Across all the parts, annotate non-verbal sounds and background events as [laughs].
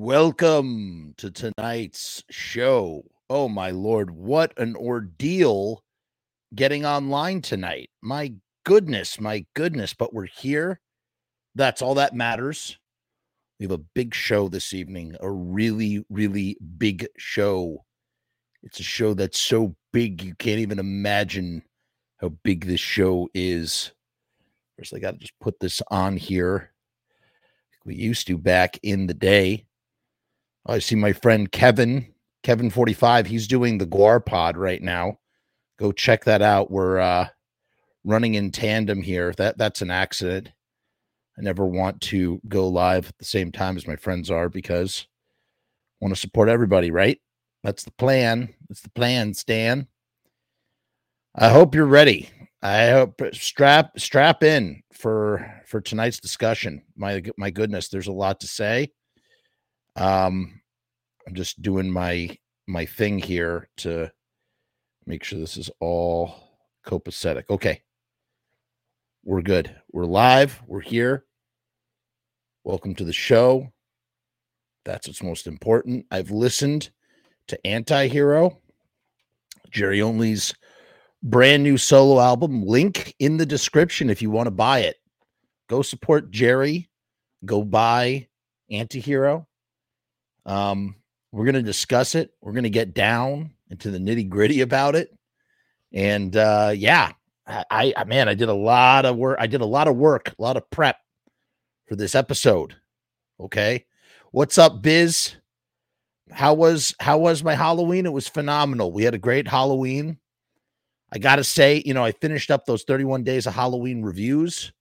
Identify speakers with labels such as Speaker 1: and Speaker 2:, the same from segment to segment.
Speaker 1: Welcome to tonight's show. Oh, my Lord, what an ordeal getting online tonight. My goodness, my goodness, but we're here. That's all that matters. We have a big show this evening, a really, really big show. It's a show that's so big you can't even imagine how big this show is. First, I got to just put this on here. We used to back in the day. I see my friend Kevin, Kevin45. He's doing the Guar pod right now. Go check that out. We're uh, running in tandem here. That that's an accident. I never want to go live at the same time as my friends are because I want to support everybody, right? That's the plan. That's the plan, Stan. I hope you're ready. I hope strap strap in for for tonight's discussion. My my goodness, there's a lot to say. Um I'm just doing my my thing here to make sure this is all copacetic. Okay. We're good. We're live. We're here. Welcome to the show. That's what's most important. I've listened to Anti-Hero, Jerry Only's brand new solo album. Link in the description if you want to buy it. Go support Jerry. Go buy Anti-Hero. Um, we're going to discuss it. We're going to get down into the nitty gritty about it. And uh, yeah, I, I, man, I did a lot of work. I did a lot of work, a lot of prep for this episode. Okay. What's up, Biz? How was how was my Halloween? It was phenomenal. We had a great Halloween. I gotta say, you know, I finished up those 31 days of Halloween reviews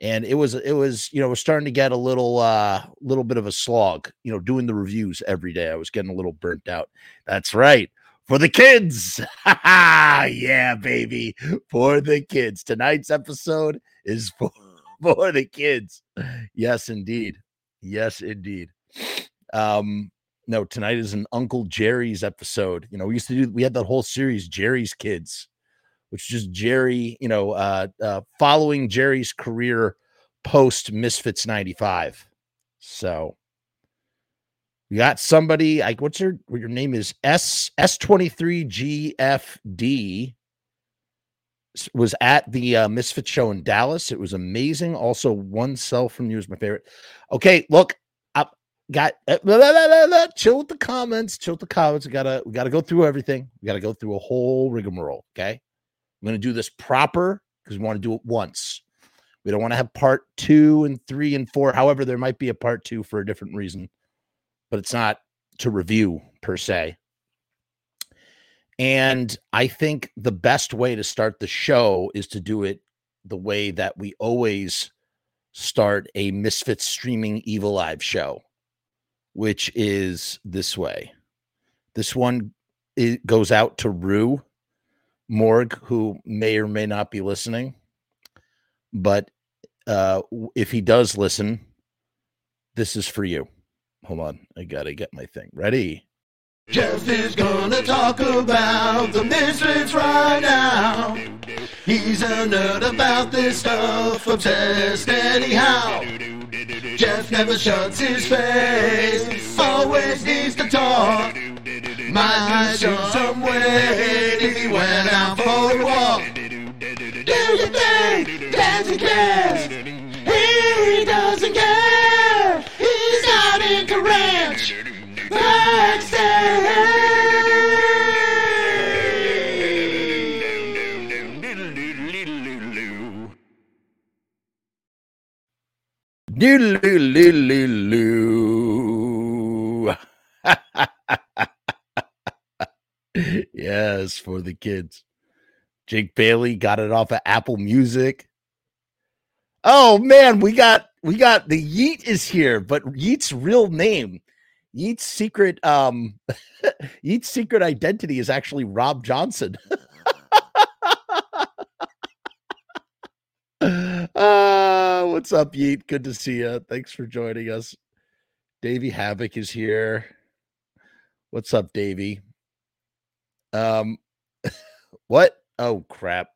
Speaker 1: and it was it was you know was starting to get a little uh little bit of a slog you know doing the reviews every day. I was getting a little burnt out. That's right for the kids. [laughs] Yeah baby for the kids. Tonight's episode is for [laughs] for the kids. Yes indeed. Yes indeed. Um no tonight is an uncle jerry's episode. You know we used to do we had that whole series jerry's kids which is just Jerry, you know, uh, uh, following Jerry's career post Misfits 95. So we got somebody like what's your what your name is S S23GFD was at the uh, Misfit show in Dallas. It was amazing. Also, one cell from you is my favorite. Okay, look, I got uh, blah, blah, blah, chill with the comments. Chill with the comments. We gotta we gotta go through everything. We gotta go through a whole rigmarole. Okay. I'm going to do this proper because we want to do it once. We don't want to have part two and three and four. However, there might be a part two for a different reason, but it's not to review per se. And I think the best way to start the show is to do it the way that we always start a Misfits streaming Evil Live show, which is this way. This one it goes out to Rue Morg, who may or may not be listening, but uh, if he does listen, this is for you. Hold on, I gotta get my thing ready.
Speaker 2: Jeff is gonna talk about the Misfits right now. He's a nerd about this stuff, obsessed anyhow. Jeff never shuts his face, always needs to talk. Might show some weight if he went out for a walk. Do you think that he cares? He doesn't care. He's not into ranch.
Speaker 1: Doodle doodle doodle for the kids. Jake Bailey got it off of Apple Music. Oh man, we got we got the Yeet is here, but Yeet's real name, Yeet's secret um [laughs] Yeet's secret identity is actually Rob Johnson. uh, [laughs] what's up, Yeet? Good to see you. Thanks for joining us. Davey Havoc is here. What's up, Davey? Um, [laughs] what? Oh crap!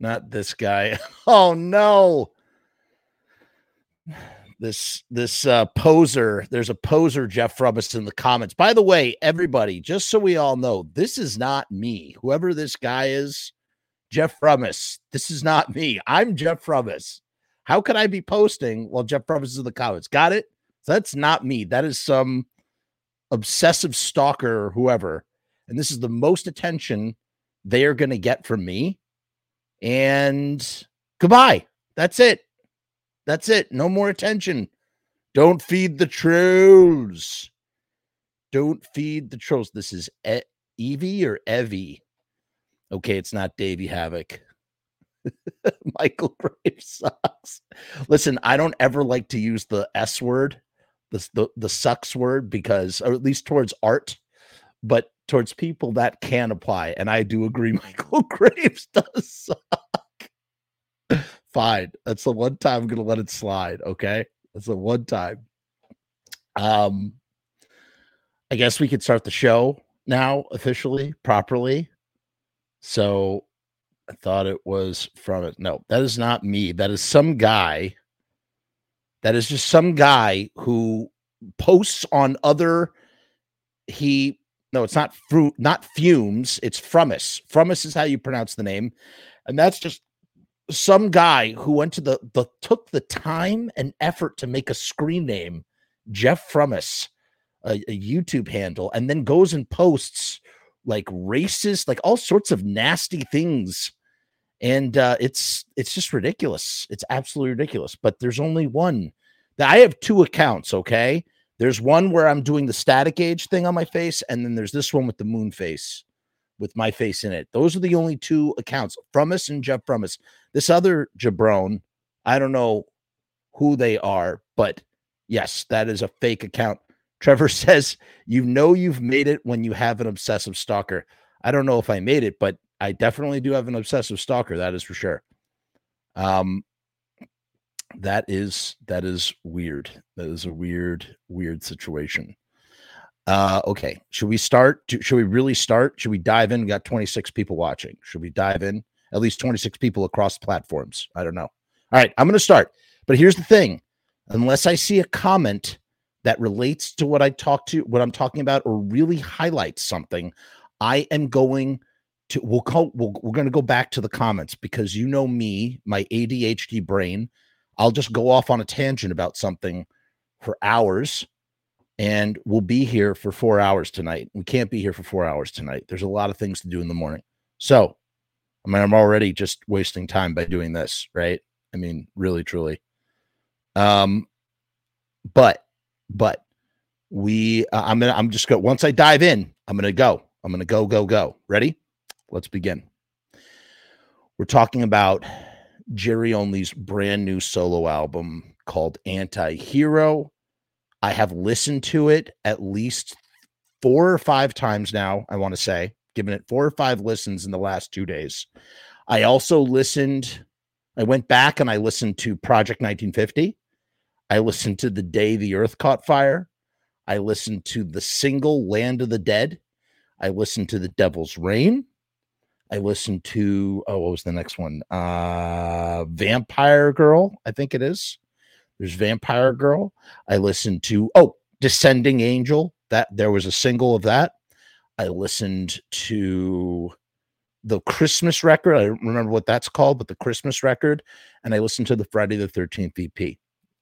Speaker 1: Not this guy. [laughs] Oh no! this this uh poser. There's a poser jeff frummis in the comments. By the way everybody just so we all know this is not me. Whoever this guy is jeff frummis this is not me. I'm jeff frummis how could i be posting while jeff frummis is in the comments? Got it? That's not me. That is some obsessive stalker or whoever and this is the most attention they are going to get from me and goodbye that's it that's it. No more attention. Don't feed the trolls. Don't feed the trolls. This is e- Evie or Evie. Okay, it's not Davey Havoc. [laughs] Michael Graves sucks. Listen, I don't ever like to use the S word, the, the the sucks word, because or at least towards art, but towards people that can apply. And I do agree, [laughs] Michael Graves does suck. Fine. That's the one time I'm gonna let it slide. Okay. That's the one time. Um I guess we could start the show now officially, properly. So I thought it was from it. No, that is not me. That is some guy. That is just some guy who posts on other. He no, it's not fruit, not fumes. It's Frummis. Frummis is how you pronounce the name, and that's just some guy who went to the the took the time and effort to make a screen name, Jeff Frummis, a, a YouTube handle, and then goes and posts like racist, like all sorts of nasty things. And uh, it's it's just ridiculous. It's absolutely ridiculous. But there's only one. I have two accounts. Okay, there's one where I'm doing the static age thing on my face, and then there's this one with the moon face with my face in it. Those are the only two accounts, Frummis and Jeff Frummis. This other jabron, I don't know who they are, but yes, that is a fake account. [laughs] Trevor says, You know, you've made it when you have an obsessive stalker. I don't know if I made it, but I definitely do have an obsessive stalker. That is for sure. Um, that is that is weird. That is a weird, weird situation. Uh, okay. Should we start? Should we really start? Should we dive in? We got 26 people watching. Should we dive in? At least 26 people across platforms. I don't know. All right. I'm going to start. But here's the thing unless I see a comment that relates to what I talk to, what I'm talking about, or really highlights something, I am going to, we'll call, we'll, we're going to go back to the comments because you know me, my ADHD brain. I'll just go off on a tangent about something for hours and we'll be here for four hours tonight. We can't be here for four hours tonight. There's a lot of things to do in the morning. So, I mean, I'm already just wasting time by doing this, right? I mean, really, truly. Um, but, but we, uh, I'm gonna, I'm just gonna, Once I dive in, I'm gonna go. I'm gonna go, go, go. Ready? Let's begin. We're talking about Jerry Only's brand new solo album called Anti Hero I have listened to it at least four or five times now. I want to say, given it four or five listens in the last two days. I also listened, I went back and I listened to Project 1950. I listened to The Day the Earth Caught Fire. I listened to the single Land of the Dead. I listened to The Devil's Rain. I listened to, oh, what was the next one? Uh Vampire Girl, I think it is. There's Vampire Girl. I listened to oh Descending Angel. That there was a single of that. I listened to the Christmas record. I don't remember what that's called, but the Christmas record. And I listened to the Friday the 13th EP.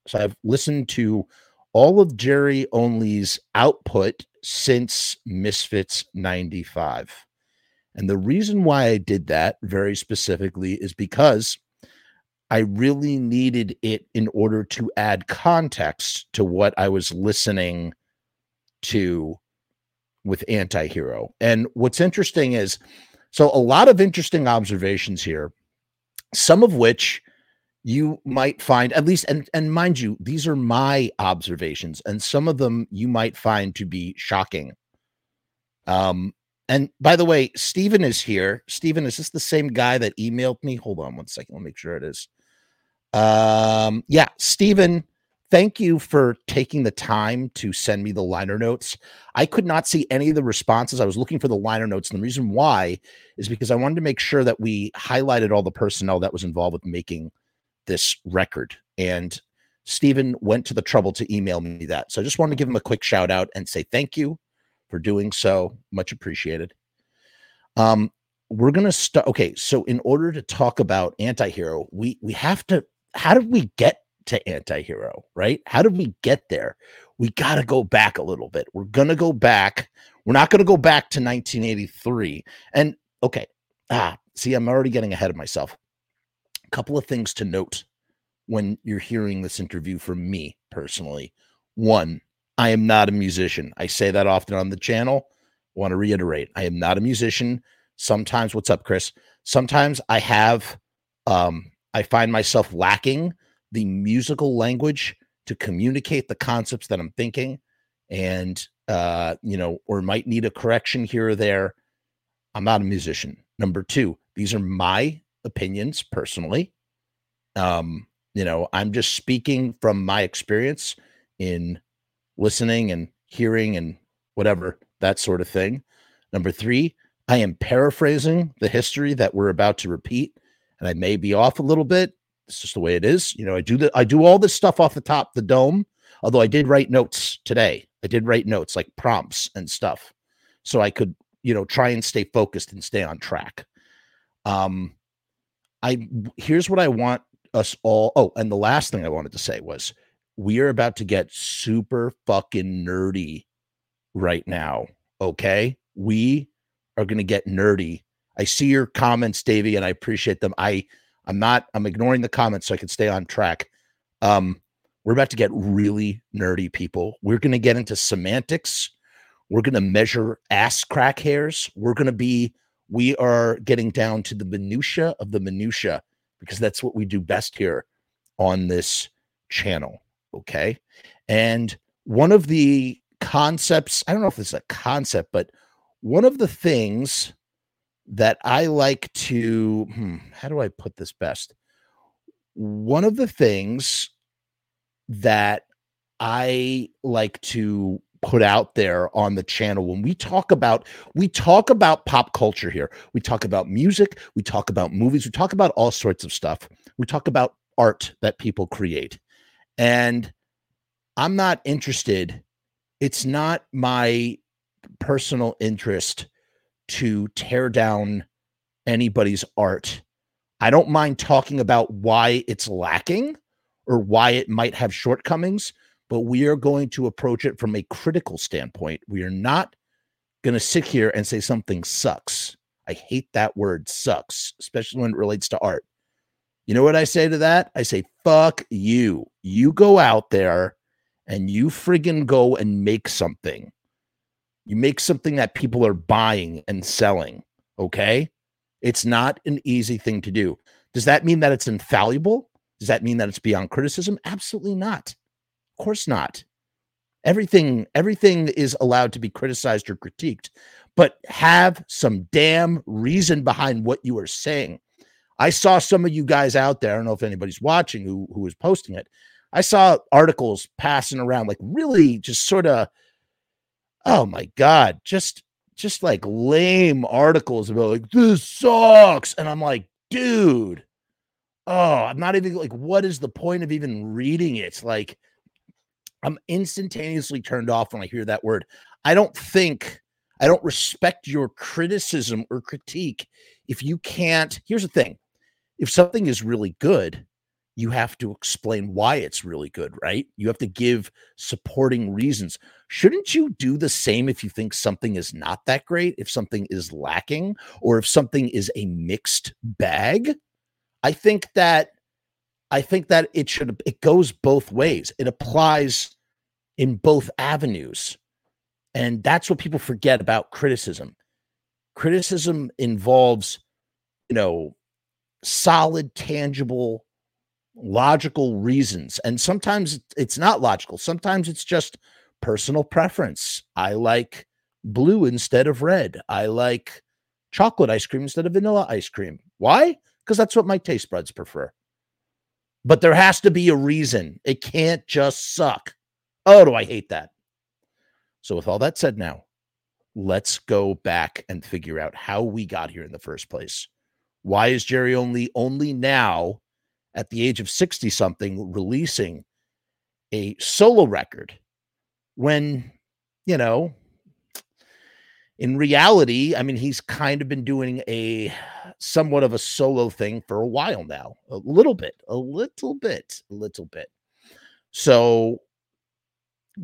Speaker 1: So I've listened to all of Jerry Only's output since Misfits 95. And the reason why I did that very specifically is because I really needed it in order to add context to what I was listening to with Antihero. And what's interesting is so a lot of interesting observations here, some of which you might find at least and and mind you these are my observations and some of them you might find to be shocking um and by the way Stephen is here Stephen is this the same guy that emailed me hold on one second let me make sure it is um, yeah, Stephen, thank you for taking the time to send me the liner notes. I could not see any of the responses. I was looking for the liner notes. And the reason why is because I wanted to make sure that we highlighted all the personnel that was involved with making this record. And Stephen went to the trouble to email me that. So I just wanted to give him a quick shout out and say thank you for doing so. Much appreciated. Um, we're gonna start. Okay, so in order to talk about anti-hero, we we have to. How did we get to anti-hero? Right? How did we get there? We got to go back a little bit. We're gonna go back. We're not gonna go back to 1983. And okay, ah, see, I'm already getting ahead of myself. A couple of things to note when you're hearing this interview from me personally. One, I am not a musician. I say that often on the channel. Want to reiterate I am not a musician. Sometimes, what's up, Chris? Sometimes I have, um, I find myself lacking the musical language to communicate the concepts that I'm thinking, and uh, you know, or might need a correction here or there. I'm not a musician. Number two, these are my opinions personally. Um, you know, I'm just speaking from my experience in listening and hearing and whatever, that sort of thing. Number three, I am paraphrasing the history that we're about to repeat, and I may be off a little bit. It's just the way it is. You know, I do the I do all this stuff off the top the dome. Although I did write notes today. I did write notes like prompts and stuff. So I could, you know, try and stay focused and stay on track. Um I here's what I want us all. Oh, and the last thing I wanted to say was we are about to get super fucking nerdy right now. Okay. We are going to get nerdy. I see your comments, Davey, and I appreciate them. I, I'm not, I'm ignoring the comments so I can stay on track. Um, we're about to get really nerdy, people. We're going to get into semantics. We're going to measure ass crack hairs. We're going to be, we are getting down to the minutia of the minutia because that's what we do best here on this channel. Okay. And one of the concepts, I don't know if it's a concept, but one of the things that I like to, hmm, how do I put this best? One of the things that I like to put out there on the channel when we talk about we talk about pop culture here we talk about music we talk about movies we talk about all sorts of stuff we talk about art that people create and i'm not interested it's not my personal interest to tear down anybody's art i don't mind talking about why it's lacking or why it might have shortcomings but we are going to approach it from a critical standpoint. We are not going to sit here and say something sucks. I hate that word sucks, especially when it relates to art. You know what I say to that? I say, fuck you. You go out there and you friggin' go and make something. You make something that people are buying and selling. Okay. It's not an easy thing to do. Does that mean that it's infallible? Does that mean that it's beyond criticism? Absolutely not Of course not. Everything everything is allowed to be criticized or critiqued, but have some damn reason behind what you are saying. I saw some of you guys out there. I don't know if anybody's watching who who was posting it. I saw articles passing around like really just sort of oh my god, just just like lame articles about like this sucks and I'm like, dude, oh, I'm not even like what is the point of even reading it? Like I'm instantaneously turned off when I hear that word. I don't think I don't respect your criticism or critique if you can't. Here's the thing if something is really good, you have to explain why it's really good, right? You have to give supporting reasons. Shouldn't you do the same if you think something is not that great, if something is lacking, or if something is a mixed bag? I think that I think that it should it goes both ways. It applies in both avenues. And that's what people forget about criticism. Criticism involves, you know, solid, tangible, logical reasons. And sometimes it's not logical. Sometimes it's just personal preference. I like blue instead of red. I like chocolate ice cream instead of vanilla ice cream. Why? Because that's what my taste buds prefer. But there has to be a reason. It can't just suck. Oh, do I hate that? So, with all that said, now let's go back and figure out how we got here in the first place. Why is Jerry only only now at the age of 60 something releasing a solo record when, you know, in reality, I mean, he's kind of been doing a somewhat of a solo thing for a while now, a little bit, a little bit, a little bit. So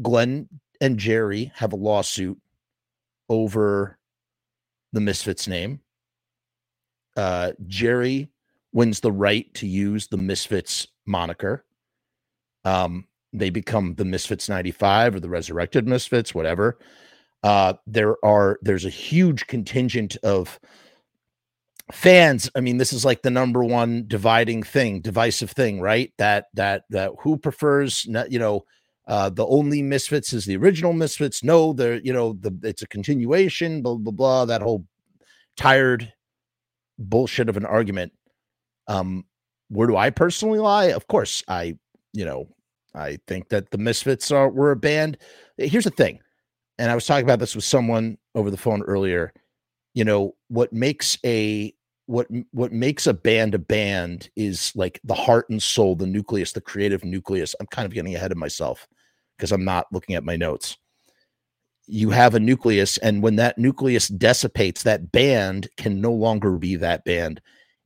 Speaker 1: Glenn and Jerry have a lawsuit over the Misfits name. Uh, Jerry wins the right to use the Misfits moniker. Um, they become the Misfits 95 or the Resurrected Misfits, whatever. Uh, there are there's a huge contingent of fans. I mean, this is like the number one dividing thing, divisive thing, right? That that that who prefers, you know, uh, the only misfits is the original misfits. No, the you know the it's a continuation. Blah blah blah. That whole tired bullshit of an argument. Um, where do I personally lie? Of course, I you know I think that the Misfits are were a band. Here's the thing, and I was talking about this with someone over the phone earlier. You know what makes a what what makes a band a band is like the heart and soul, the nucleus, the creative nucleus. I'm kind of getting ahead of myself because I'm not looking at my notes. You have a nucleus, and when that nucleus dissipates, that band can no longer be that band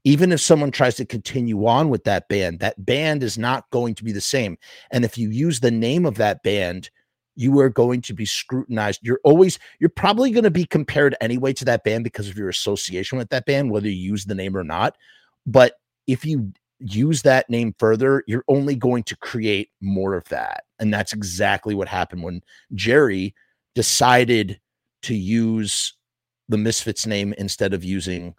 Speaker 1: even if someone tries to continue on with that band, that band is not going to be the same. And if you use the name of that band, you are going to be scrutinized. You're always, you're probably going to be compared anyway to that band because of your association with that band, whether you use the name or not. But if you use that name further, you're only going to create more of that. And that's exactly what happened when Jerry decided to use the Misfits name instead of using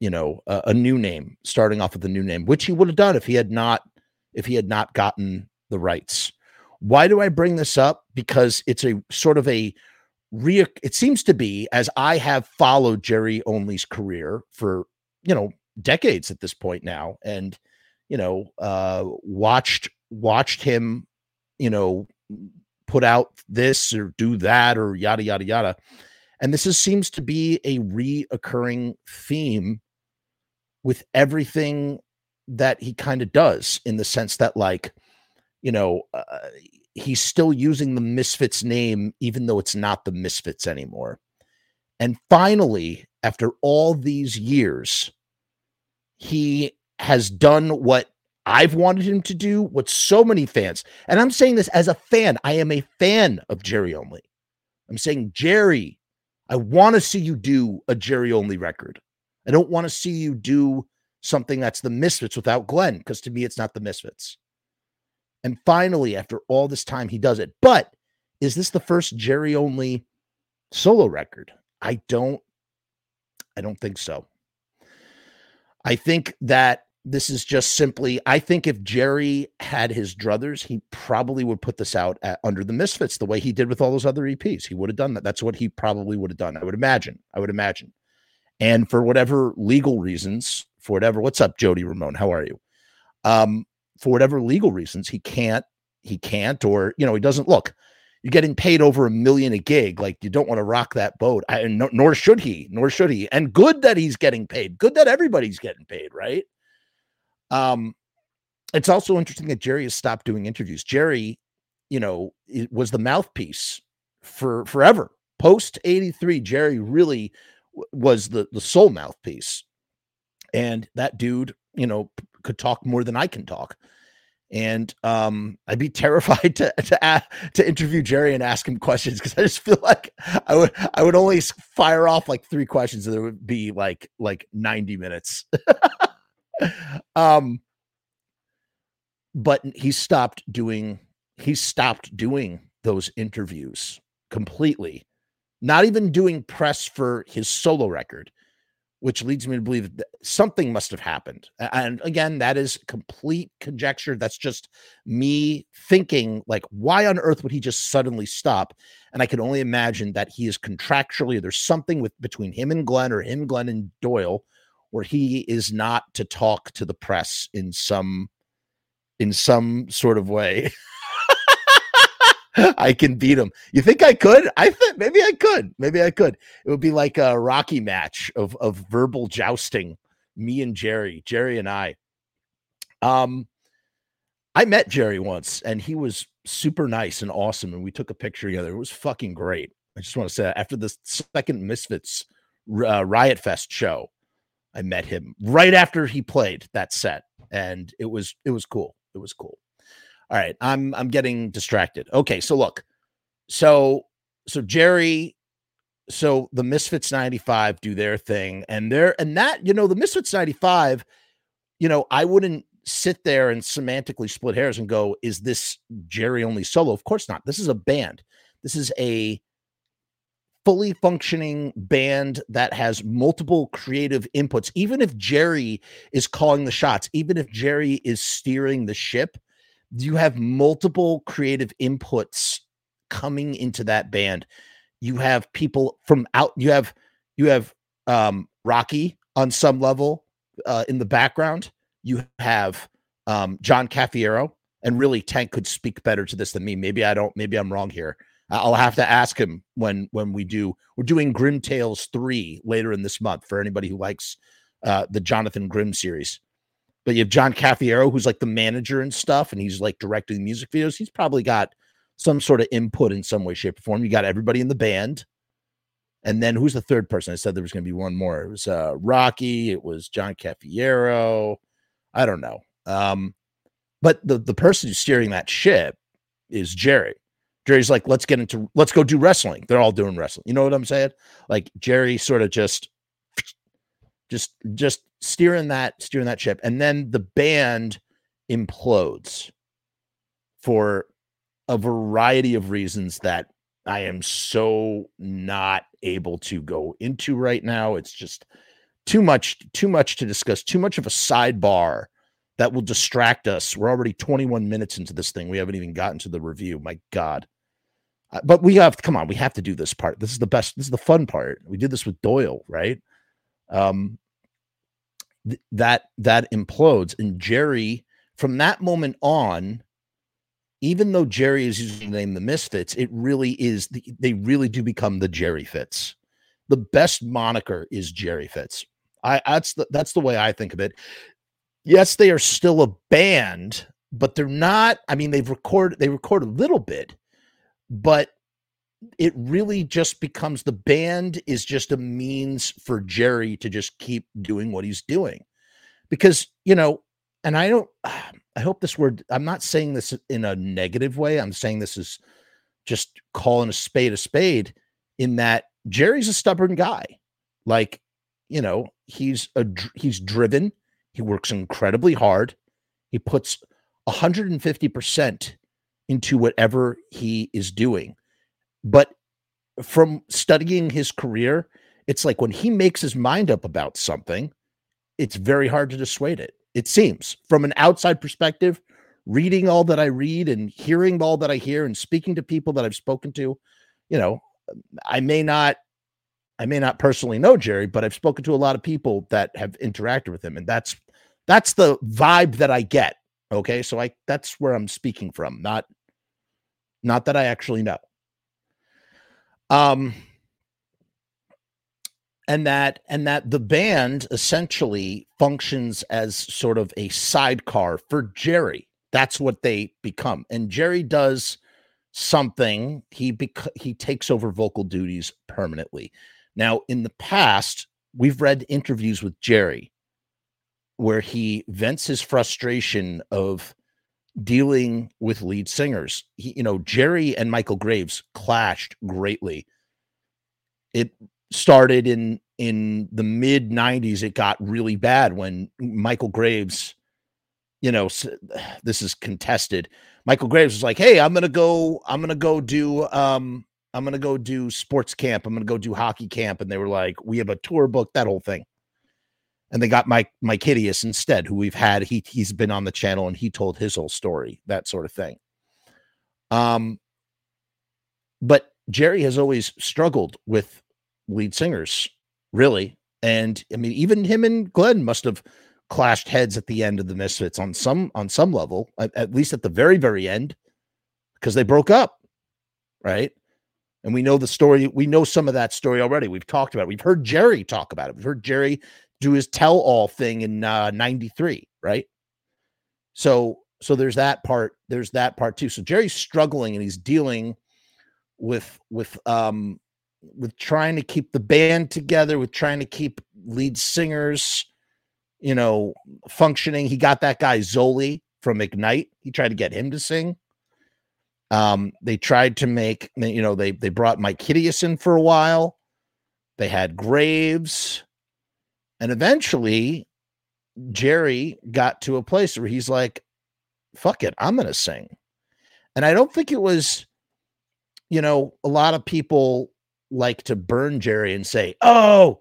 Speaker 1: you know a, a new name starting off with a new name which he would have done if he had not if he had not gotten the rights. Why do i bring this up? Because it's a sort of a re it seems to be as i have followed jerry only's career for you know decades at this point now and you know uh watched watched him you know put out this or do that or yada yada yada. And this is, seems to be a reoccurring theme with everything that he kind of does in the sense that like you know uh, he's still using the misfits name even though it's not the misfits anymore. And finally after all these years he has done what I've wanted him to do what so many fans and I'm saying this as a fan I am a fan of Jerry only I'm saying Jerry I want to see you do a Jerry only record I don't want to see you do something that's the Misfits without Glenn, because to me, it's not the Misfits. And finally, after all this time, he does it. But is this the first Jerry only solo record? I don't, I don't think so. I think that this is just simply, I think if Jerry had his druthers, he probably would put this out at, under the Misfits the way he did with all those other EPs. He would have done that. That's what he probably would have done. I would imagine. I would imagine. And for whatever legal reasons, for whatever, what's up, Jody Ramon? How are you? Um, for whatever legal reasons, he can't, he can't, or you know, he doesn't look. You're getting paid over a million a gig. Like you don't want to rock that boat. I, no, nor should he, nor should he. And good that he's getting paid. Good that everybody's getting paid, right? Um, it's also interesting that Jerry has stopped doing interviews. Jerry, you know, was the mouthpiece for forever. Post 83, Jerry really was the the sole mouthpiece and that dude you know could talk more than i can talk and um i'd be [laughs] terrified to to to interview jerry and ask him questions because i just feel like i would i would only fire off like three questions and there would be like like 90 minutes [laughs] [laughs] um but he stopped doing he stopped doing those interviews completely not even doing press for his solo record, which leads me to believe that something must have happened. And again, that is complete conjecture. That's just me thinking, like, why on earth would he just suddenly stop? And I can only imagine that he is contractually, there's something with between him and Glenn or him, Glenn and Doyle, where he is not to talk to the press in some in some sort of way. [laughs] I can beat him. You think I could? I think maybe I could. Maybe I could. It would be like a Rocky match of of verbal jousting. Me and Jerry, Jerry and I. Um, I met Jerry once and he was super nice and awesome. And we took a picture together. It was fucking great. I just want to say that after the second Misfits uh, Riot Fest show, I met him right after he played that set. And it was it was cool. It was cool. All right. I'm I'm getting distracted. Okay, so look. So so Jerry so the Misfits 95 do their thing and they're and that, you know, the Misfits 95, you know, I wouldn't sit there and semantically split hairs and go, is this Jerry only solo? Of course not. This is a band. This is a fully functioning band that has multiple creative inputs. Even if Jerry is calling the shots, even if Jerry is steering the ship, you have multiple creative inputs coming into that band. You have people from out you have you have um rocky on some level uh in the background. You have um john cafiero and really tank could speak better to this than me. Maybe i don't maybe i'm wrong here i'll have to ask him when when we do we're doing grim tales 3 later in this month for anybody who likes uh the jonathan grimm series but you have john Caffiero, who's like the manager and stuff and he's like directing the music videos he's probably got some sort of input in some way, shape, or form. You got everybody in the band. And then who's the third person? I said there was going to be one more. It was uh, Rocky. It was John Cafiero. I don't know. Um, but the, the person who's steering that ship is Jerry. Jerry's like, let's get into, let's go do wrestling. They're all doing wrestling. You know what I'm saying? Like Jerry sort of just, just, just steering that, steering that ship. And then the band implodes for a variety of reasons that I am so not able to go into right now. It's just too much, too much to discuss, too much of a sidebar that will distract us. We're already 21 minutes into this thing. We haven't even gotten to the review. My God. Uh, but we have, come on, we have to do this part. This is the best, this is the fun part. We did this with Doyle, right? Um, th- that, that implodes. And Jerry, from that moment on, even though Jerry is using the name the Misfits, it really is the, they really do become the Jerry Fits. The best moniker is Jerry Fits. I that's the that's the way I think of it. Yes, they are still a band, but they're not. I mean, they've recorded they record a little bit, but it really just becomes the band is just a means for Jerry to just keep doing what he's doing. Because, you know, and I don't [sighs] I hope this word, I'm not saying this in a negative way. I'm saying this is just calling a spade a spade in that Jerry's a stubborn guy. Like, you know, he's a he's driven, he works incredibly hard. He puts 150% into whatever he is doing. But from studying his career, it's like when he makes his mind up about something, it's very hard to dissuade it it seems from an outside perspective reading all that i read and hearing all that i hear and speaking to people that i've spoken to you know i may not i may not personally know jerry but i've spoken to a lot of people that have interacted with him and that's that's the vibe that i get okay so i that's where i'm speaking from not not that i actually know um and that and that the band essentially functions as sort of a sidecar for Jerry. That's what they become. And Jerry does something. He bec- he takes over vocal duties permanently. Now, in the past, we've read interviews with Jerry where he vents his frustration of dealing with lead singers. He, you know, Jerry and Michael Graves clashed greatly. It started in in the mid 90s it got really bad when michael graves you know [sighs] this is contested michael graves was like hey i'm gonna go i'm gonna go do um i'm gonna go do sports camp i'm gonna go do hockey camp and they were like we have a tour book that whole thing and they got mike myke hideous instead who we've had he he's been on the channel and he told his whole story that sort of thing um but jerry has always struggled with lead singers, really. And I mean, even him and Glenn must have clashed heads at the end of the Misfits on some on some level, at, at least at the very very end, because they broke up, right? And we know the story. We know some of that story already. We've talked about it. We've heard Jerry talk about it. We've heard Jerry do his tell all thing in uh, 93, right? So so there's that part there's that part too. So jerry's struggling and he's dealing with with um with trying to keep the band together with trying to keep lead singers you know functioning. He got that guy zoli from ignite. He tried to get him to sing. Um they tried to make you know they they brought myke hideous in for a while. They had graves and eventually jerry got to a place where he's like fuck it, I'm going to sing. And I don't think it was, you know, a lot of people like to burn Jerry and say, oh,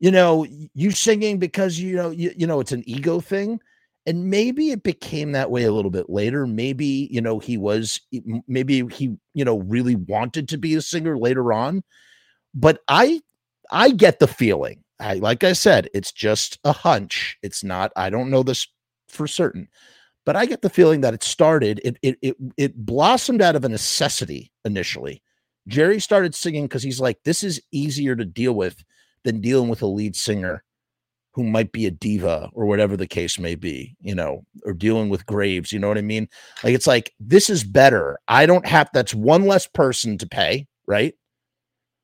Speaker 1: you know, you singing because, you know, you, you know, it's an ego thing. And maybe it became that way a little bit later. Maybe, you know, he was, maybe he, you know, really wanted to be a singer later on. But I, I get the feeling. I, like I said, it's just a hunch. It's not, I don't know this for certain but I get the feeling that it started, it it it, it blossomed out of a necessity initially. Jerry started singing because he's like, this is easier to deal with than dealing with a lead singer who might be a diva or whatever the case may be, you know, or dealing with graves, you know what I mean? Like it's like this is better. I don't have that's one less person to pay, right?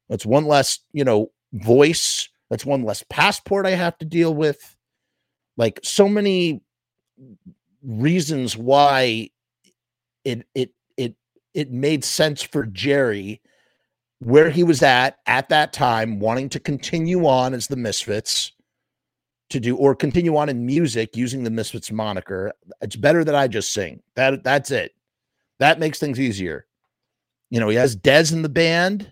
Speaker 1: That's one less, you know, voice. That's one less passport I have to deal with. Like so many reasons why it it it it made sense for Jerry where he was at at that time wanting to continue on as the Misfits to do or continue on in music using the Misfits moniker. It's better that I just sing. That that's it. That makes things easier. You know he has Dez in the band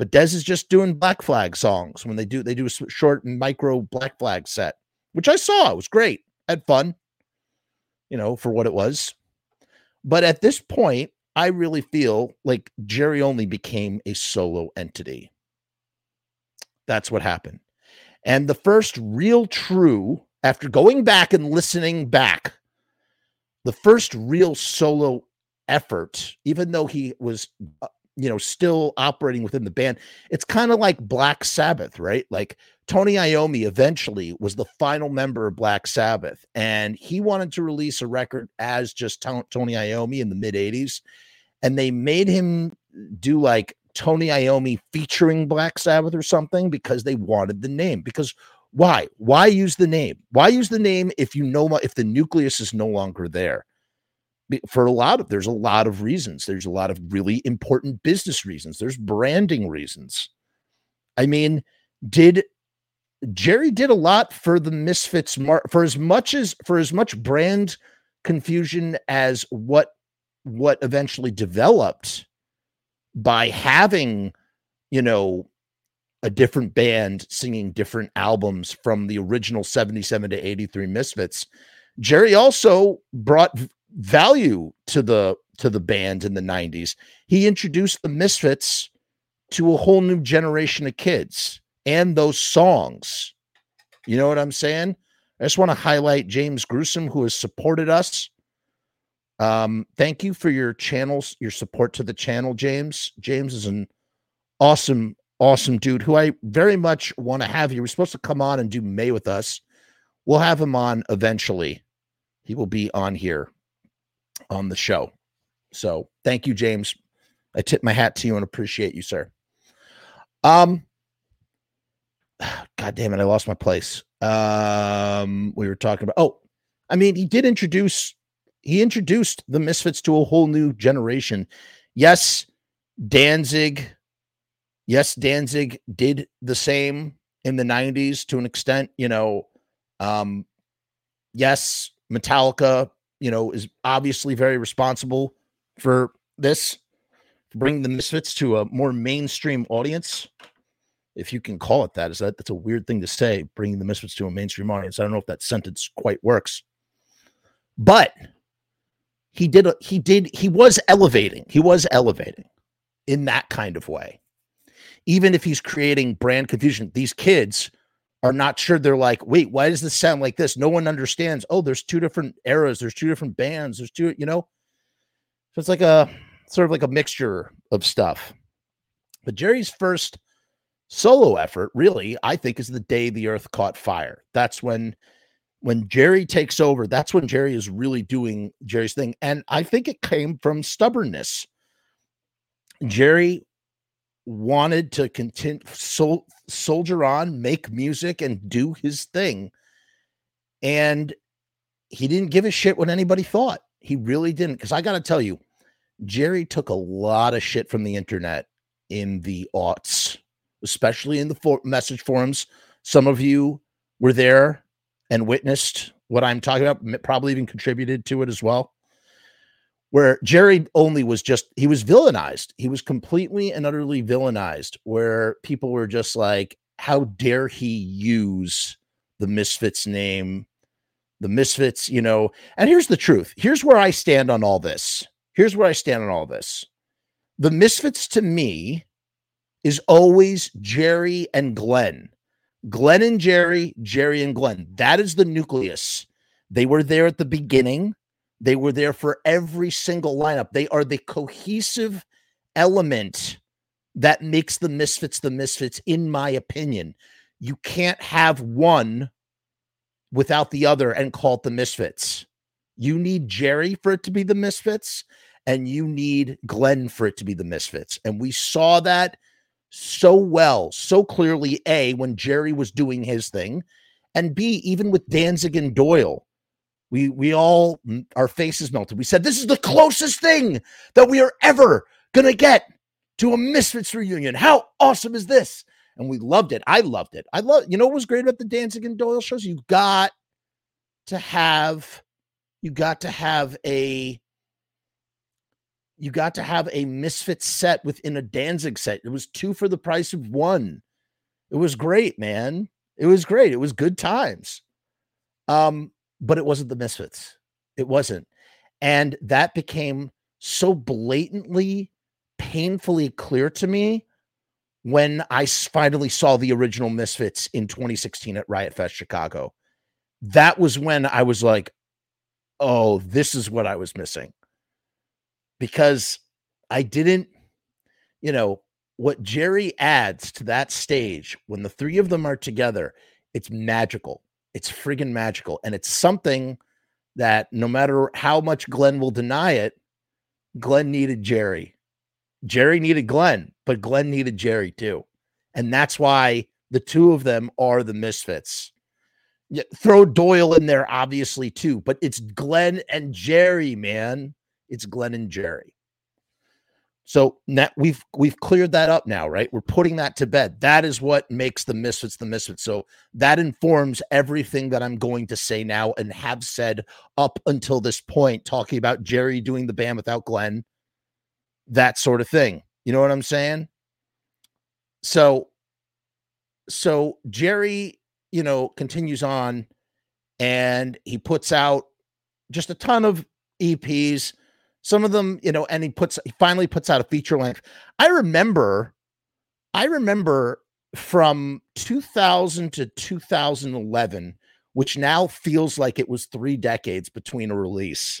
Speaker 1: but Dez is just doing Black Flag songs when they do they do a short micro Black Flag set which I saw it was great had fun you know, for what it was. But at this point, I really feel like Jerry only became a solo entity. That's what happened. And the first real true, after going back and listening back, the first real solo effort, even though he was, uh, you know, still operating within the band, it's kind of like Black Sabbath, right? Like Tony Iommi eventually was the final member of Black Sabbath, and he wanted to release a record as just Tony Iommi in the mid 80s. And they made him do like Tony Iommi featuring Black Sabbath or something because they wanted the name. Because why? Why use the name? Why use the name if you know if the nucleus is no longer there? For a lot of there's a lot of reasons. There's a lot of really important business reasons. There's branding reasons. I mean, did Jerry did a lot for the Misfits mar- for as much as for as much brand confusion as what what eventually developed by having you know a different band singing different albums from the original 77 to 83 Misfits. Jerry also brought value to the to the band in the 90s. He introduced the Misfits to a whole new generation of kids and those songs. You know what I'm saying? I just want to highlight James Gruesome, who has supported us. Um, thank you for your channels, your support to the channel, James. James is an awesome, awesome dude who I very much want to have here. We're supposed to come on and do May with us. We'll have him on eventually. He will be on here on the show. So thank you, James. I tip my hat to you and appreciate you, sir. Um, [sighs] God damn it, I lost my place. Um, we were talking about. Oh, I mean, he did introduce. He introduced the Misfits to a whole new generation. Yes, Danzig. Yes, Danzig did the same in the '90s to an extent. You know, um, yes, Metallica. You know, is obviously very responsible for this, bringing the Misfits to a more mainstream audience if you can call it that. Is that that's a weird thing to say, bringing the Misfits to a mainstream audience? I don't know if that sentence quite works, but he did. He did. He was elevating. He was elevating in that kind of way. Even if he's creating brand confusion, these kids are not sure. They're like, wait, why does this sound like this? No one understands. Oh, there's two different eras. There's two different bands. There's two, you know. So it's like a sort of like a mixture of stuff. But Jerry's first solo effort, really, I think, is the day the earth caught fire. That's when when Jerry takes over, that's when Jerry is really doing Jerry's thing. And I think it came from stubbornness. Jerry wanted to continue sol- soldier on, make music, and do his thing. And he didn't give a shit what anybody thought. He really didn't. Because I got to tell you, Jerry took a lot of shit from the internet in the aughts, especially in the for- message forums. Some of you were there and witnessed what I'm talking about, probably even contributed to it as well. Where Jerry only was just, he was villainized. He was completely and utterly villainized, where people were just like, how dare he use the Misfits name? The Misfits, you know. And here's the truth here's where I stand on all this. Here's where I stand on all this. The Misfits to me is always Jerry and Glenn. Glenn and Jerry, Jerry and Glenn. That is the nucleus. They were there at the beginning. They were there for every single lineup. They are the cohesive element that makes the Misfits the Misfits, in my opinion. You can't have one without the other and call it the Misfits. You need Jerry for it to be the Misfits, and you need Glenn for it to be the Misfits. And we saw that so well, so clearly, A, when Jerry was doing his thing, and B, even with Danzig and Doyle. We we all our faces melted. We said this is the closest thing that we are ever gonna get to a Misfits reunion. How awesome is this? And we loved it. I loved it. I love you know what was great about the Danzig and Doyle shows? You got to have you got to have a you got to have a misfit set within a Danzig set. It was two for the price of one. It was great, man. It was great. It was good times. Um, but it wasn't the misfits. It wasn't. And that became so blatantly, painfully clear to me when I finally saw the original Misfits in 2016 at Riot Fest Chicago. That was when I was like, oh, this is what I was missing because I didn't, you know, what Jerry adds to that stage when the three of them are together, it's magical. It's friggin' magical. And it's something that no matter how much Glenn will deny it, Glenn needed Jerry. Jerry needed Glenn, but Glenn needed Jerry too. And that's why the two of them are the misfits. Throw Doyle in there, obviously, too, but it's Glenn and Jerry, man. It's Glenn and Jerry. So now we've we've cleared that up now, right? We're putting that to bed. That is what makes the misfits the misfits. So that informs everything that I'm going to say now and have said up until this point, talking about Jerry doing the band without Glenn, that sort of thing. You know what I'm saying? So, so Jerry, you know, continues on, and he puts out just a ton of EPs some of them, you know, and he puts he finally puts out a feature length. I remember, I remember from 2000 to 2011, which now feels like it was three decades between a release,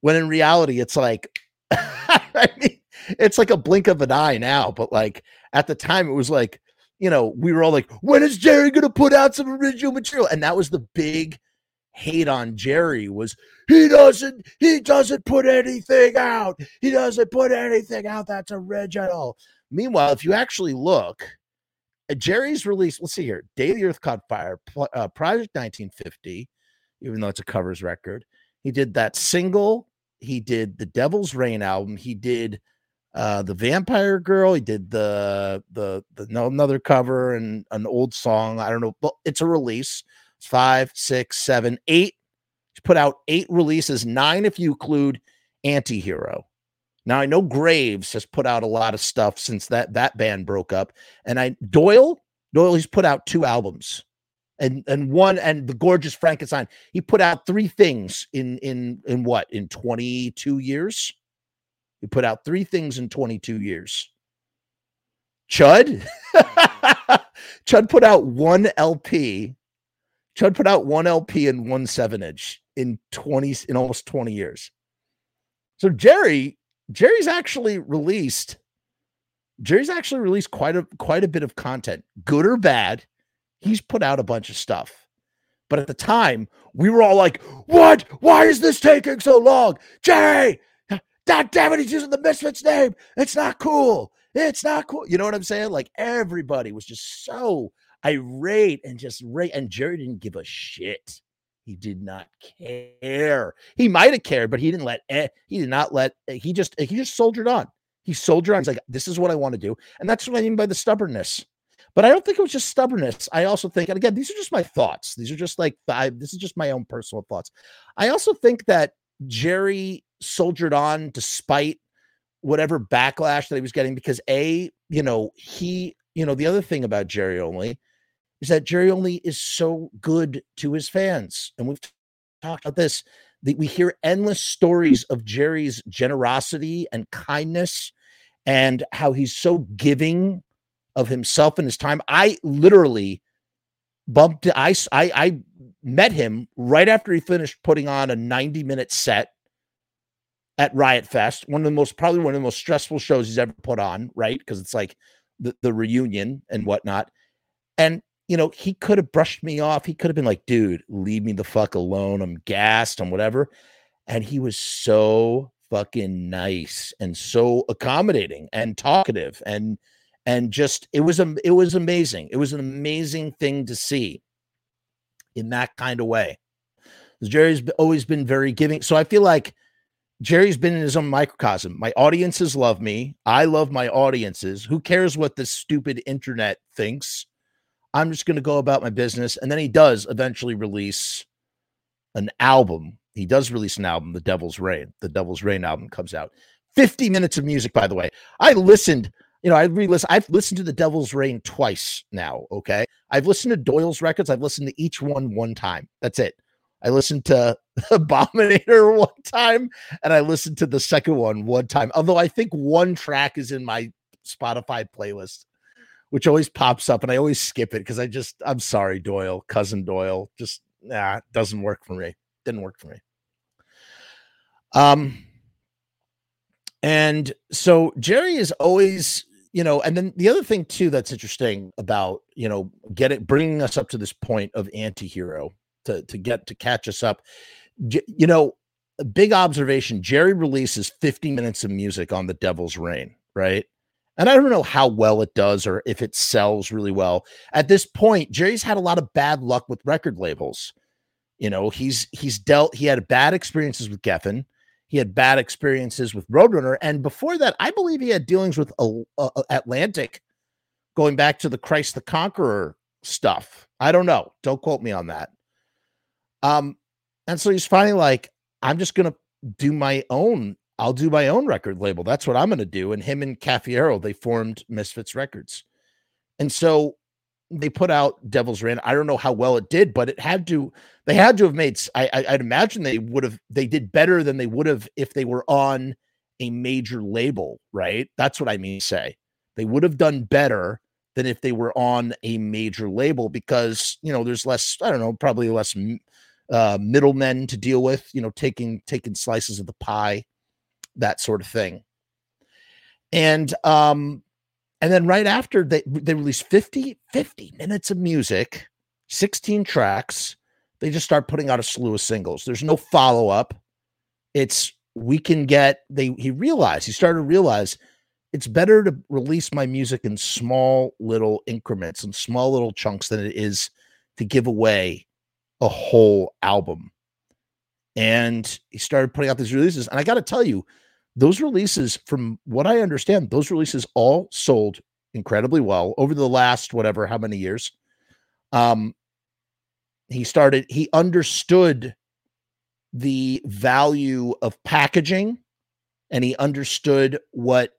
Speaker 1: when in reality it's like, [laughs] I mean, it's like a blink of an eye now, but like at the time it was like, you know, we were all like, when is Jerry going to put out some original material? And that was the big hate on Jerry was he doesn't he doesn't put anything out. He doesn't put anything out that's original. Meanwhile, if you actually look at Jerry's release, let's see here, Day the Earth Caught Fire, uh, Project 1950, even though it's a covers record. He did that single. He did the Devil's Rain album. He did uh the Vampire Girl. He did the the the no another cover and an old song. I don't know, but it's a release five, six, seven, eight. put out eight releases, nine if you include Antihero. Now I know Graves has put out a lot of stuff since that that band broke up, and I Doyle Doyle he's put out two albums, and and one and the gorgeous Frankenstein he put out three things in in in what in twenty two years. He put out three things in twenty two years. Chud, [laughs] Chud put out one LP Chud put out one LP and one seven inch in 20 in almost 20 years. So Jerry, Jerry's actually released Jerry's actually released quite a quite a bit of content, good or bad. He's put out a bunch of stuff. But at the time, we were all like, "What? Why is this taking so long, Jerry? God damn it, he's using the Misfits name. It's not cool. It's not cool." You know what I'm saying? Like everybody was just so irate and just rate, and Jerry didn't give a shit. He did not care. He might have cared, but he didn't let. He did not let. Eh, he just he just soldiered on. He soldiered on. He's like, "This is what I want to do," and that's what I mean by the stubbornness. But I don't think it was just stubbornness. I also think, and again, these are just my thoughts. These are just like. This is just my own personal thoughts. I also think that Jerry soldiered on despite whatever backlash that he was getting because a, you know, he, you know, the other thing about Jerry only is that Jerry only is so good to his fans, and we've talked about this. That we hear endless stories of Jerry's generosity and kindness and how he's so giving of himself and his time. I literally bumped I I, I met him right after he finished putting on a 90 minute set at Riot Fest, one of the most probably one of the most stressful shows he's ever put on, right? Because it's like the, the reunion and whatnot. And you know, he could have brushed me off. He could have been like, dude, leave me the fuck alone. I'm gassed, I'm whatever. And he was so fucking nice and so accommodating and talkative and and just it was a it was amazing. It was an amazing thing to see in that kind of way. Jerry's always been very giving. So I feel like Jerry's been in his own microcosm. My audiences love me. I love my audiences. Who cares what the stupid internet thinks? I'm just going to go about my business. And then he does eventually release an album. He does release an album, The Devil's Rain. The Devil's Rain album comes out. 50 minutes of music, by the way. I listened you know, I re-listen. I've listened to the Devil's Rain twice now. Okay, I've listened to Doyle's records. I've listened to each one one time. That's it. I listened to [laughs] Abominator one time, and I listened to the second one one time. Although I think one track is in my Spotify playlist, which always pops up, and I always skip it because I just I'm sorry, Doyle, cousin Doyle, just nah, doesn't work for me. Didn't work for me. Um, and so Jerry is always you know, and then the other thing too that's interesting about you know get it bringing us up to this point of anti-hero to to get to catch us up. You know, a big observation. Jerry releases 50 minutes of music on the Devil's Rain, right? And I don't know how well it does or if it sells really well. At this point, Jerry's had a lot of bad luck with record labels. You know, he's he's dealt he had bad experiences with Geffen. He had bad experiences with Roadrunner. And before that, I believe he had dealings with uh, uh, Atlantic going back to the Kryst the Conqueror stuff. I don't know. Don't quote me on that. Um, and so he's finally like, I'm just gonna do my own, I'll do my own record label. That's what I'm gonna do. And him and Cafiero, they formed Misfits Records. And so they put out Devil's Rain. I don't know how well it did, but it had to. They had to have made. I, I would imagine they would have. They did better than they would have if they were on a major label, right? That's what I mean. Say they would have done better than if they were on a major label because you know there's less. I don't know, probably less uh, middlemen to deal with. You know, taking taking slices of the pie, that sort of thing. And um, and then right after they they release 50 50 minutes of music, 16 tracks, they just start putting out a slew of singles. There's no follow-up. It's we can get they he realized, he started to realize it's better to release my music in small little increments and small little chunks than it is to give away a whole album. And he started putting out these releases. And I got to tell you, those releases, from what I understand, those releases all sold incredibly well over the last whatever how many years. Um, he started, he understood the value of packaging and he understood what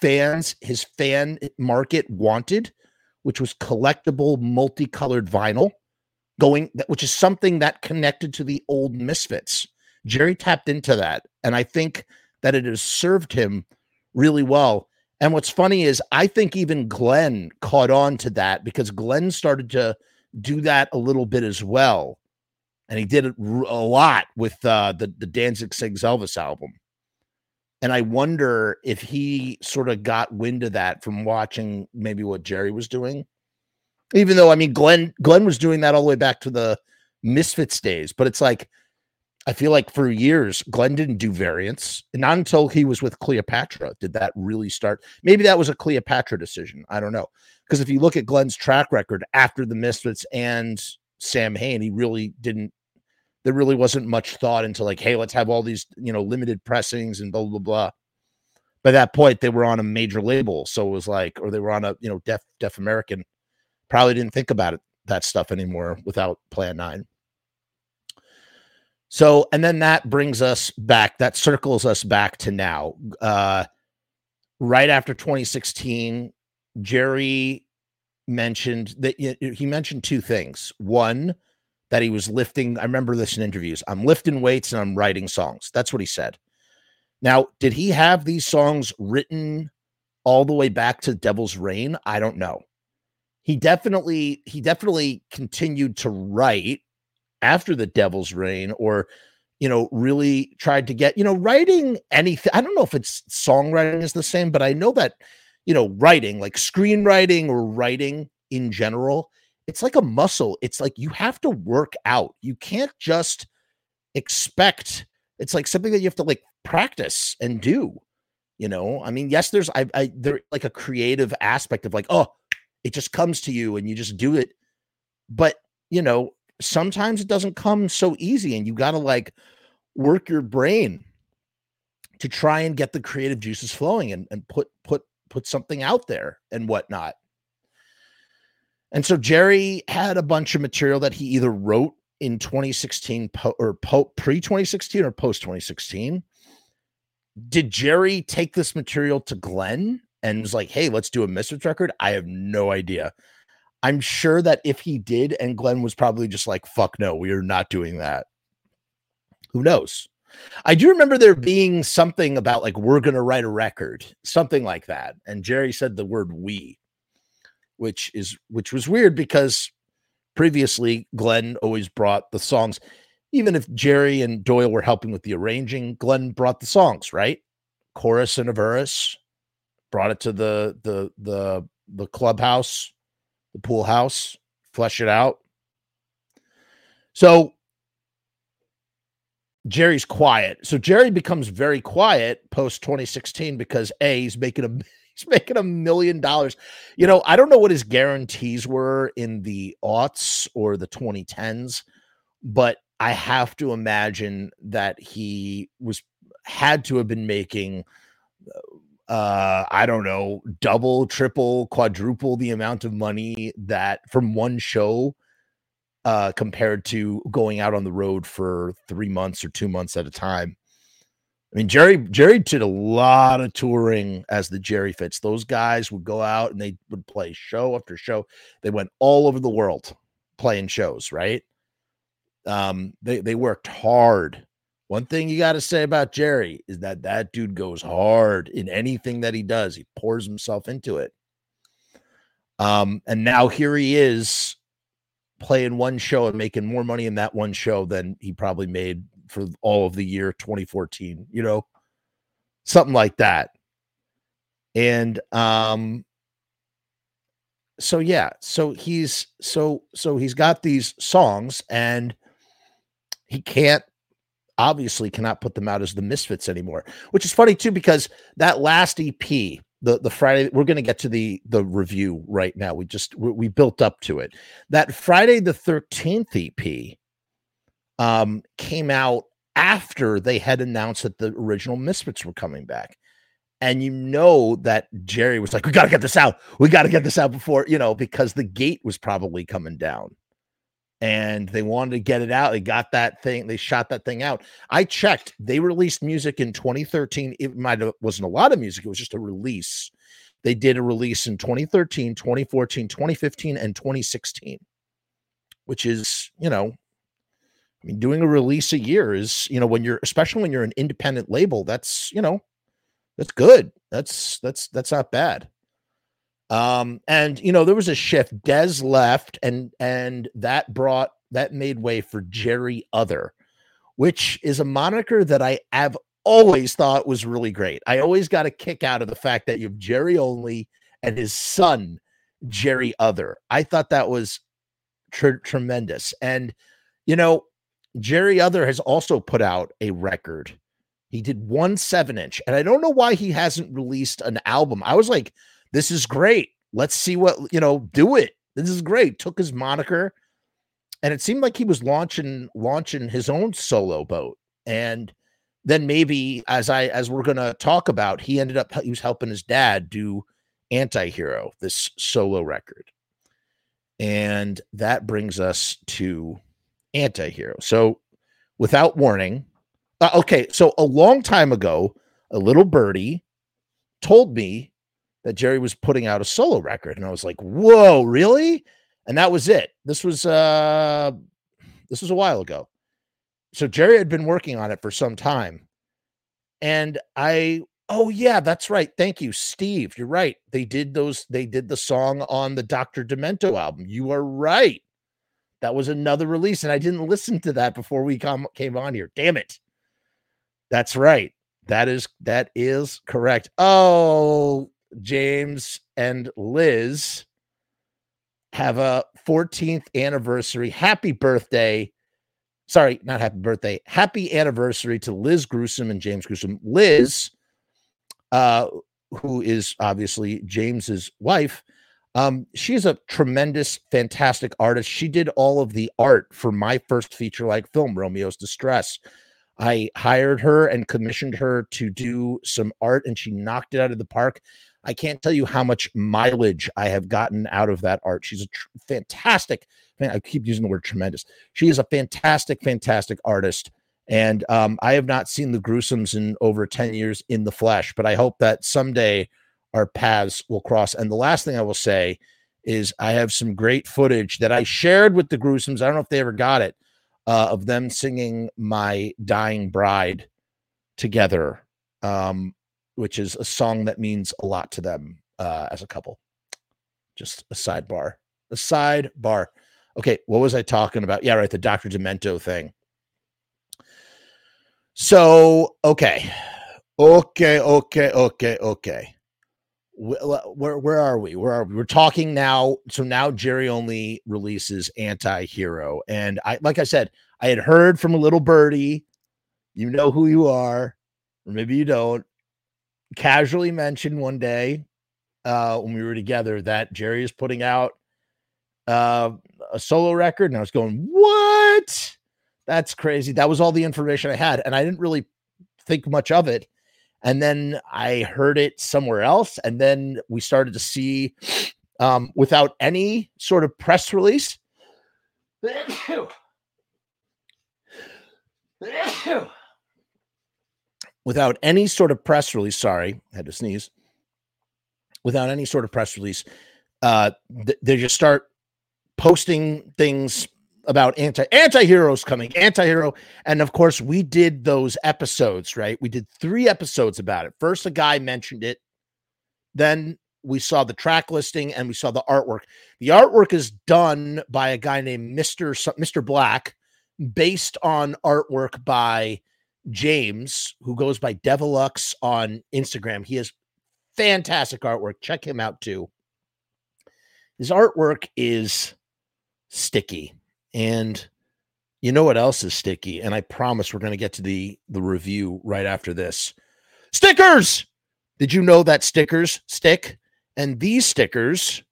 Speaker 1: fans, his fan market wanted, which was collectible, multicolored vinyl going, which is something that connected to the old Misfits. Jerry tapped into that. And I think that it has served him really well. And what's funny is I think even Glenn caught on to that because Glenn started to do that a little bit as well. And he did it a lot with uh, the, the Danzig Sings Elvis album. And I wonder if he sort of got wind of that from watching maybe what Jerry was doing. Even though I mean Glenn Glenn was doing that all the way back to the Misfits days, but it's like I feel like for years Glenn didn't do variants, and not until he was with Cleopatra did that really start. Maybe that was a Cleopatra decision. I don't know because if you look at Glenn's track record after the Misfits and Samhain, he really didn't. There really wasn't much thought into like, hey, let's have all these you know limited pressings and blah blah blah. By that point, they were on a major label, so it was like, or they were on a you know Def, Def American. Probably didn't think about it that stuff anymore without Plan Nine. So, and then that brings us back, that circles us back to now. Uh, right after 2016, Jerry mentioned that he mentioned two things. One, that he was lifting, I remember this in interviews I'm lifting weights and I'm writing songs. That's what he said. Now, did he have these songs written all the way back to Devil's Rain? I don't know. He definitely he definitely continued to write after the Devil's Rain or you know really tried to get you know writing anything i don't know if it's songwriting is the same but i know that you know writing like screenwriting or writing in general it's like a muscle. It's like you have to work out. You can't just expect it's like something that you have to like practice and do you know? I mean yes there's i i there like a creative aspect of like oh it just comes to you and you just do it. But you know sometimes it doesn't come so easy and you got to like work your brain to try and get the creative juices flowing and, and put put put something out there and whatnot. And so jerry had a bunch of material that he either wrote in 2016 po- or po- pre 2016 or post 2016 did jerry take this material to glenn and was like hey let's do a misfits record? I have no idea I'm sure that if he did, and Glenn was probably just like, fuck no, we are not doing that. Who knows? I do remember there being something about like, we're going to write a record, something like that. And Jerry said the word we, which is, which was weird because previously Glenn always brought the songs. Even if Jerry and Doyle were helping with the arranging, Glenn brought the songs, right? Chorus and a verse, brought it to the the the the clubhouse the pool house, flesh it out. So Jerry's quiet. So Jerry becomes very quiet post 2016 because A, he's making a [laughs] he's making a million dollars. You know, I don't know what his guarantees were in the aughts or the 2010s, but I have to imagine that he was had to have been making uh i don't know double triple quadruple the amount of money that from one show uh compared to going out on the road for 3 months or 2 months at a time. I mean jerry jerry did a lot of touring as the jerry fits those guys would go out and they would play show after show. They went all over the world playing shows right? Um they they worked hard one thing you got to say about Jerry is that that dude goes hard in anything that he does. He pours himself into it. Um, and now here he is playing one show and making more money in that one show than he probably made for all of the year 2014, you know, something like that. And um, so yeah, so he's so so he's got these songs and he can't obviously cannot put them out as the Misfits anymore, which is funny too because that last EP, the the Friday, we're going to get to the the review right now. We just we, we built up to it. That Friday the Thirteenth EP um, came out after they had announced that the original Misfits were coming back. And you know that Jerry was like, we got to get this out. We got to get this out before, you know, because the gate was probably coming down and they wanted to get it out. They got that thing, they shot that thing out. I checked, they released music in 2013. It might have wasn't a lot of music, it was just a release. They did a release in 2013, 2014, 2015, and 2016, which is, you know, I mean, doing a release a year is, you know, when you're especially when you're an independent label, that's, you know, that's good. That's that's that's not bad. Um, and you know, there was a shift. Dez left, and and that brought that made way for Jerry Other, which is a moniker that I have always thought was really great. I always got a kick out of the fact that you have Jerry Only and his son, Jerry Other. I thought that was tr- tremendous. And You know, Jerry Other has also put out a record. He did one seven inch, and I don't know why he hasn't released an album. I was like, this is great. Let's see what, you know, do it. This is great. Took his moniker, and it seemed like he was launching launching his own solo boat. And then maybe as I as we're gonna talk about, he ended up he was helping his dad do Anti-Hero, this solo record. And that brings us to Anti-Hero. So without warning, uh, okay, so a long time ago, a little birdie told me that Jerry was putting out a solo record, and I was like, "Whoa, really?" And that was it. This was uh, this was a while ago. So Jerry had been working on it for some time, and I, oh yeah, that's right. Thank you, Steve. You're right. They did those. They did the song on the Doctor Demento album. You are right. That was another release, and I didn't listen to that before we came on here. Damn it. That's right. That is that is correct. Oh, James and Liz have a 14th anniversary. Happy birthday. Sorry, not happy birthday. Happy anniversary to Liz Gruesome and James Gruesome. Liz, uh, who is obviously James's wife, um, she's a tremendous, fantastic artist. She did all of the art for my first feature like film, Romeo's Distress. I hired her and commissioned her to do some art, and she knocked it out of the park. I can't tell you how much mileage I have gotten out of that art. She's a tr- fantastic, man, I keep using the word tremendous. She is a fantastic, fantastic artist. And um, I have not seen the gruesomes in over 10 years in the flesh, but I hope that someday our paths will cross. And the last thing I will say is I have some great footage that I shared with the gruesomes. I don't know if they ever got it uh, of them singing My Dying Bride together. Um, which is a song that means a lot to them uh, as a couple. Just a sidebar. A sidebar. Okay, what was I talking about? Yeah, right, the Dr. Demento thing. So, okay. Okay, okay, okay, okay. Where, where are we? Where are we? We're talking now. So now Jerry only releases anti-hero. And I like I said, I had heard from a little birdie. You know who you are, or maybe you don't casually mentioned one day uh, when we were together that Jerry is putting out uh, a solo record, and I was going, "What? That's crazy." That was all the information I had, and I didn't really think much of it. And then I heard it somewhere else, and then we started to see, um, without any sort of press release. Without any sort of press release. Sorry, I had to sneeze. Without any sort of press release, uh, th- they just start posting things about anti anti heroes coming, anti hero, and of course we did those episodes. Right, we did three episodes about it. First, a guy mentioned it, then we saw the track listing and we saw the artwork. The artwork is done by a guy named Mister Mister Black, based on artwork by James, who goes by Devilux on Instagram. He has fantastic artwork. Check him out too. His artwork is sticky. And you know what else is sticky? And I promise we're going to get to the the review right after this. Stickers! Did you know that stickers stick? And these stickers,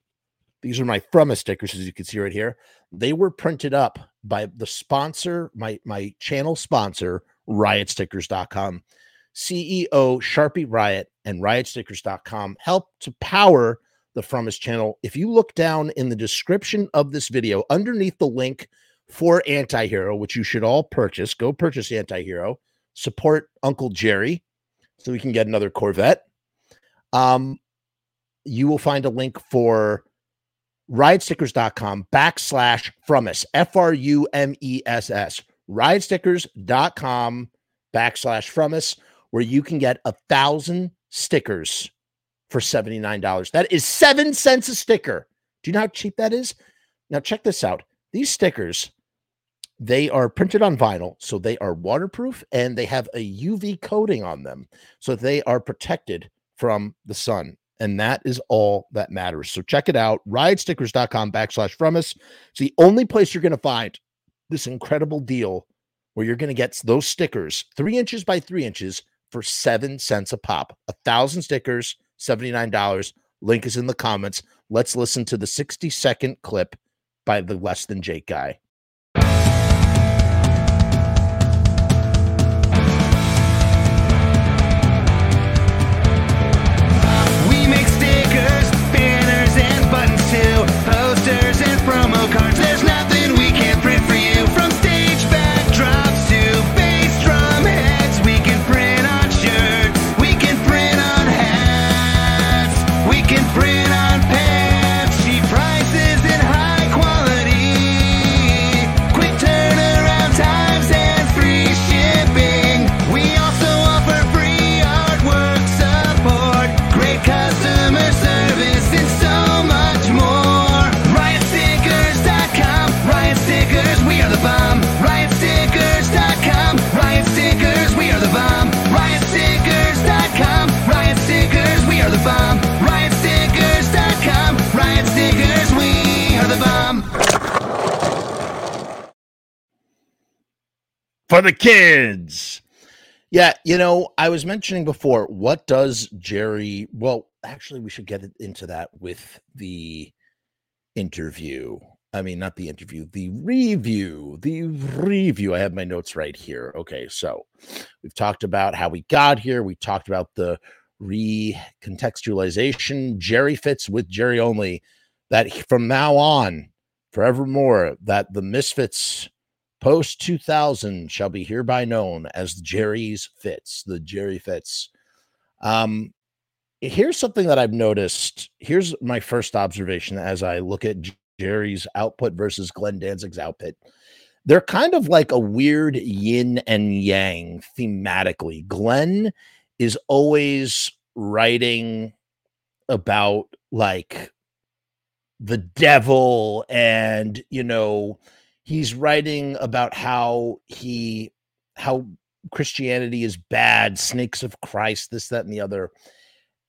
Speaker 1: these are my Frumma stickers, as you can see right here. They were printed up by the sponsor, my my channel sponsor, riotstickers.com. CEO Sharpie Riot and riotstickers.com help to power the Frumess channel. If you look down in the description of this video, underneath the link for Antihero, which you should all purchase, go purchase Antihero, support Uncle Jerry so we can get another Corvette. Um, you will find a link for riotstickers.com backslash Frumess, F R U M E S S riotstickers.com backslash Frumess, where you can get a thousand stickers for $79. That is seven cents a sticker. Do you know how cheap that is? Now, check this out. These stickers, they are printed on vinyl, so they are waterproof and they have a UV coating on them, so they are protected from the sun. And that is all that matters. So check it out. Riotstickers.com backslash Frumess. It's the only place you're going to find this incredible deal where you're going to get those stickers, three inches by three inches, for seven cents a pop. A thousand stickers, $79. Link is in the comments. Let's listen to the 60 second clip by the less than Jake guy.
Speaker 3: For the
Speaker 1: kids. Yeah, you know, I was mentioning before, what does Jerry? Well, actually, we should get into that with the interview. I mean, not the interview, the review. The review. I have my notes right here. Okay, so we've talked about how we got here. We talked about the recontextualization. Jerry fits with Jerry only. That from now on, forevermore, that the Misfits post 2000 shall be hereby known as Jerry's Fits, the Jerry Fits. Um, here's something that I've noticed. Here's my first observation as I look at Jerry's output versus Glenn Danzig's output. They're kind of like a weird yin and yang thematically. Glenn is always writing about like the devil and, you know, he's writing about how he how Christianity is bad, snakes of Christ, this, that, and the other.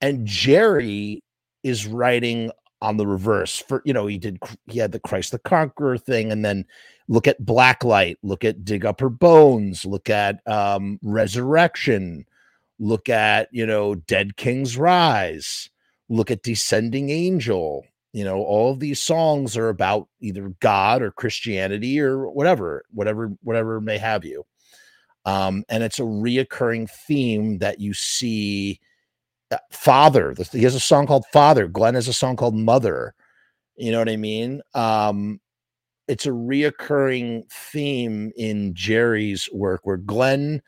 Speaker 1: And Jerry is writing on the reverse. For you know, he did he had the Kryst the Conqueror thing, and then look at Blacklight, look at Dig Up Her Bones, look at um Resurrection, look at you know Dead King's Rise, look at Descending Angel. You know, all of these songs are about either God or Christianity or whatever, whatever, whatever may have you. Um, and it's a reoccurring theme that you see. uh, Father, he has a song called Father. Glenn has a song called Mother. You know what I mean? Um, it's a reoccurring theme in Jerry's work where Glenn,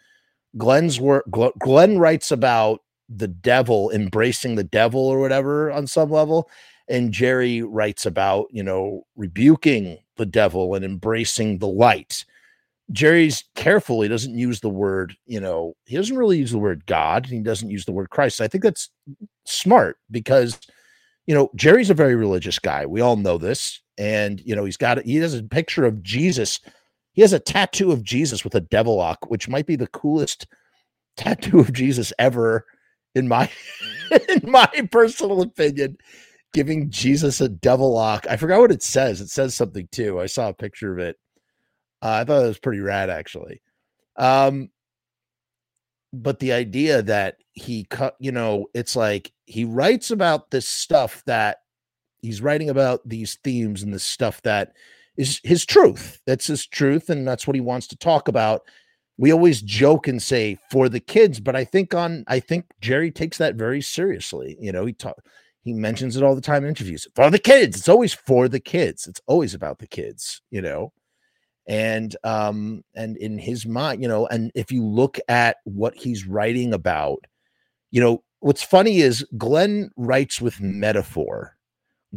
Speaker 1: Glenn's work, Glenn writes about the devil embracing the devil or whatever on some level and Jerry writes about, you know, rebuking the devil and embracing the light. Jerry's careful. He doesn't use the word, you know, he doesn't really use the word God. He doesn't use the word Christ. I think that's smart because, you know, Jerry's a very religious guy. We all know this. And, you know, he's got, he has a picture of Jesus. He has a tattoo of Jesus with a devil lock, which might be the coolest tattoo of Jesus ever in my, [laughs] in my personal opinion giving Jesus a devil lock. I forgot what it says. It says something too. I saw a picture of it. Uh, I thought it was pretty rad, actually. Um, but the idea that he cut, you know, it's like he writes about this stuff that he's writing about these themes and this stuff that is his truth. That's his truth, and that's what he wants to talk about. We always joke and say for the kids, but I think on I think Jerry takes that very seriously. You know, he talk he mentions it all the time in interviews for the kids. It's always for the kids. It's always about the kids, you know. And um and in his mind, you know, and if you look at what he's writing about, you know, what's funny is Glenn writes with metaphor.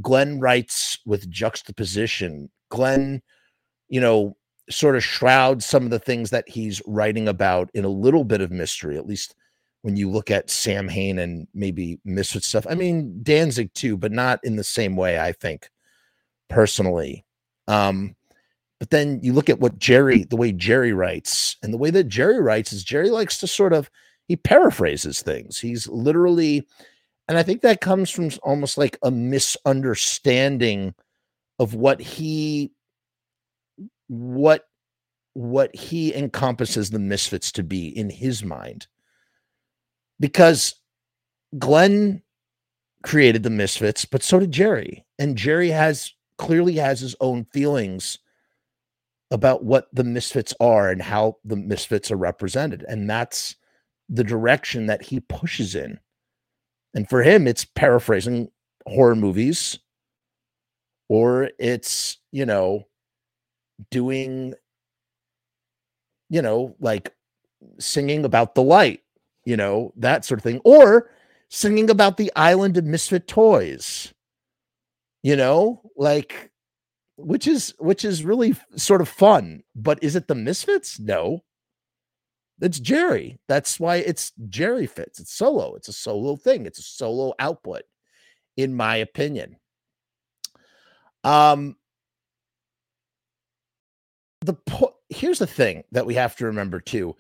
Speaker 1: Glenn writes with juxtaposition. Glenn, you know, sort of shrouds some of the things that he's writing about in a little bit of mystery, at least when you look at Samhain and maybe Misfit stuff. I mean, Danzig too, but not in the same way, I think, personally. Um, but then you look at what Jerry, the way Jerry writes, and the way that Jerry writes is Jerry likes to sort of he paraphrases things. He's literally, and I think that comes from almost like a misunderstanding of what he what what he encompasses the misfits to be in his mind. Because Glenn created the misfits, but so did Jerry. And Jerry has clearly has his own feelings about what the misfits are and how the misfits are represented. And that's the direction that he pushes in. And for him, it's paraphrasing horror movies or it's, you know, doing, you know, like singing about the light, you know, that sort of thing, or singing about the island of misfit toys, you know, like, which is which is really sort of fun but is it the misfits? No. It's jerry. That's why it's jerry fits it's solo. It's a solo thing. It's a solo output in my opinion. Um the po- here's the thing that we have to remember too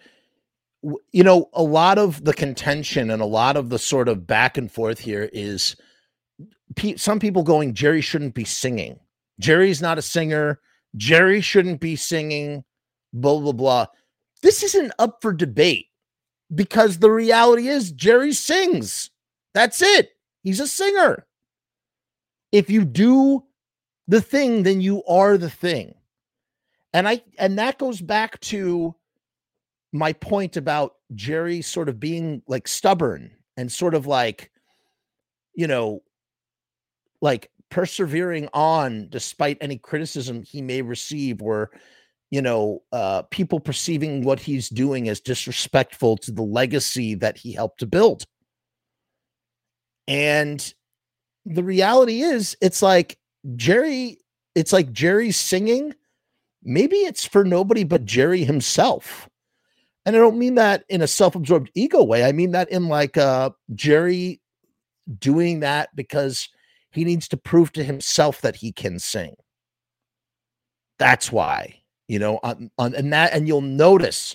Speaker 1: you know a lot of the contention and a lot of the sort of back and forth here is pe- some people going jerry shouldn't be singing. Jerry's not a singer. Jerry shouldn't be singing blah blah blah. This isn't up for debate because the reality is jerry sings. That's it. He's a singer. If you do the thing then you are the thing. And I and that goes back to my point about Jerry sort of being like stubborn and sort of like, you know, like persevering on despite any criticism he may receive or you know uh people perceiving what he's doing as disrespectful to the legacy that he helped to build and the reality is it's like jerry it's like jerry's singing maybe it's for nobody but Jerry himself. And I don't mean that in a self-absorbed ego way. I mean that in like uh Jerry doing that because he needs to prove to himself that he can sing. That's why, you know, on, on and that and you'll notice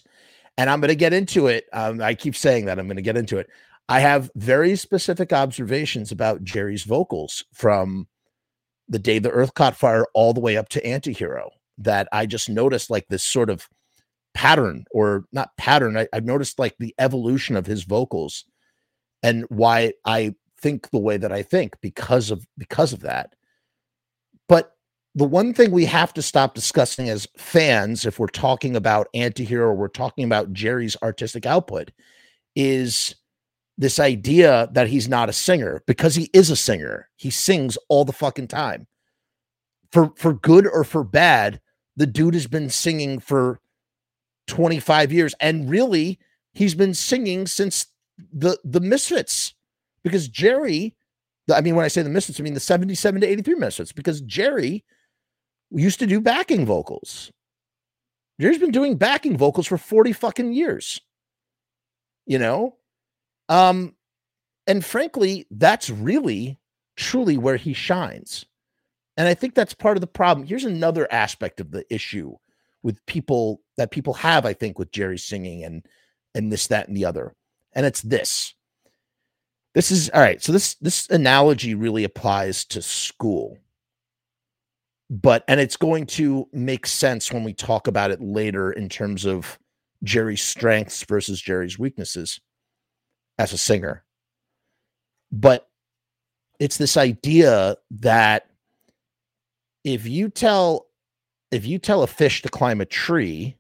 Speaker 1: and I'm going to get into it. Um, I keep saying that I'm going to get into it. I have very specific observations about Jerry's vocals from the day the earth caught fire all the way up to antihero that I just noticed like this sort of pattern or not pattern. I, I've noticed like the evolution of his vocals and why I think the way that I think because of because of that. But the one thing we have to stop discussing as fans, if we're talking about antihero, we're talking about Jerry's artistic output, is this idea that he's not a singer because he is a singer. He sings all the fucking time. For for good or for bad, the dude has been singing for 25 years. And really he's been singing since the the misfits. Because jerry i mean when i say the misfits i mean the 77 to 83 misfits. Because jerry used to do backing vocals. Jerry's been doing backing vocals for 40 fucking years. You know? Um and frankly that's really truly where he shines. And I think that's part of the problem. Here's another aspect of the issue with people that people have, I think, with Jerry singing and and this, that, and the other. And it's this. This is all right. So this this analogy really applies to school. But and it's going to make sense when we talk about it later in terms of Jerry's strengths versus Jerry's weaknesses as a singer. But it's this idea that if you tell if you tell a fish to climb a tree,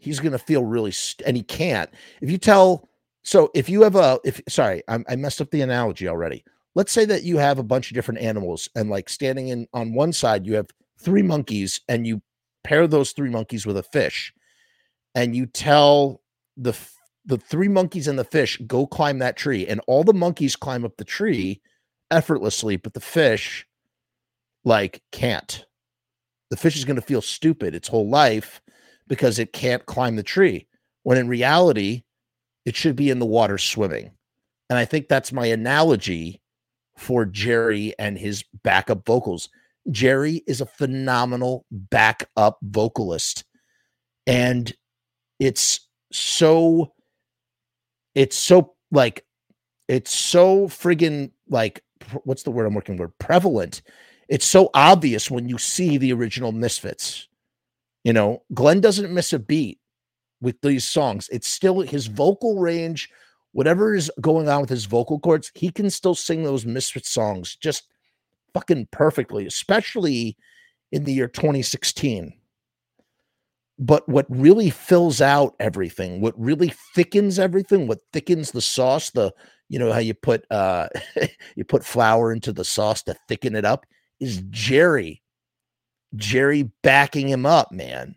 Speaker 1: he's going to feel really st- and he can't. If you tell so if you have a if sorry, I'm, I messed up the analogy already. Let's say that you have a bunch of different animals and like standing in on one side you have three monkeys and you pair those three monkeys with a fish and you tell the the three monkeys and the fish go climb that tree and all the monkeys climb up the tree effortlessly but the fish like can't. The fish is going to feel stupid its whole life because it can't climb the tree. When in reality, it should be in the water swimming. And I think that's my analogy for Jerry and his backup vocals. Jerry is a phenomenal backup vocalist. And it's so, it's so like, it's so friggin' like, what's the word I'm working for? Prevalent it's so obvious when you see the original Misfits. You know, Glenn doesn't miss a beat with these songs. It's still his vocal range, whatever is going on with his vocal cords, he can still sing those Misfit songs just fucking perfectly, especially in the year 2016. But what really fills out everything, what really thickens everything, what thickens the sauce, the you know how you put uh [laughs] you put flour into the sauce to thicken it up is Jerry. Jerry backing him up, man,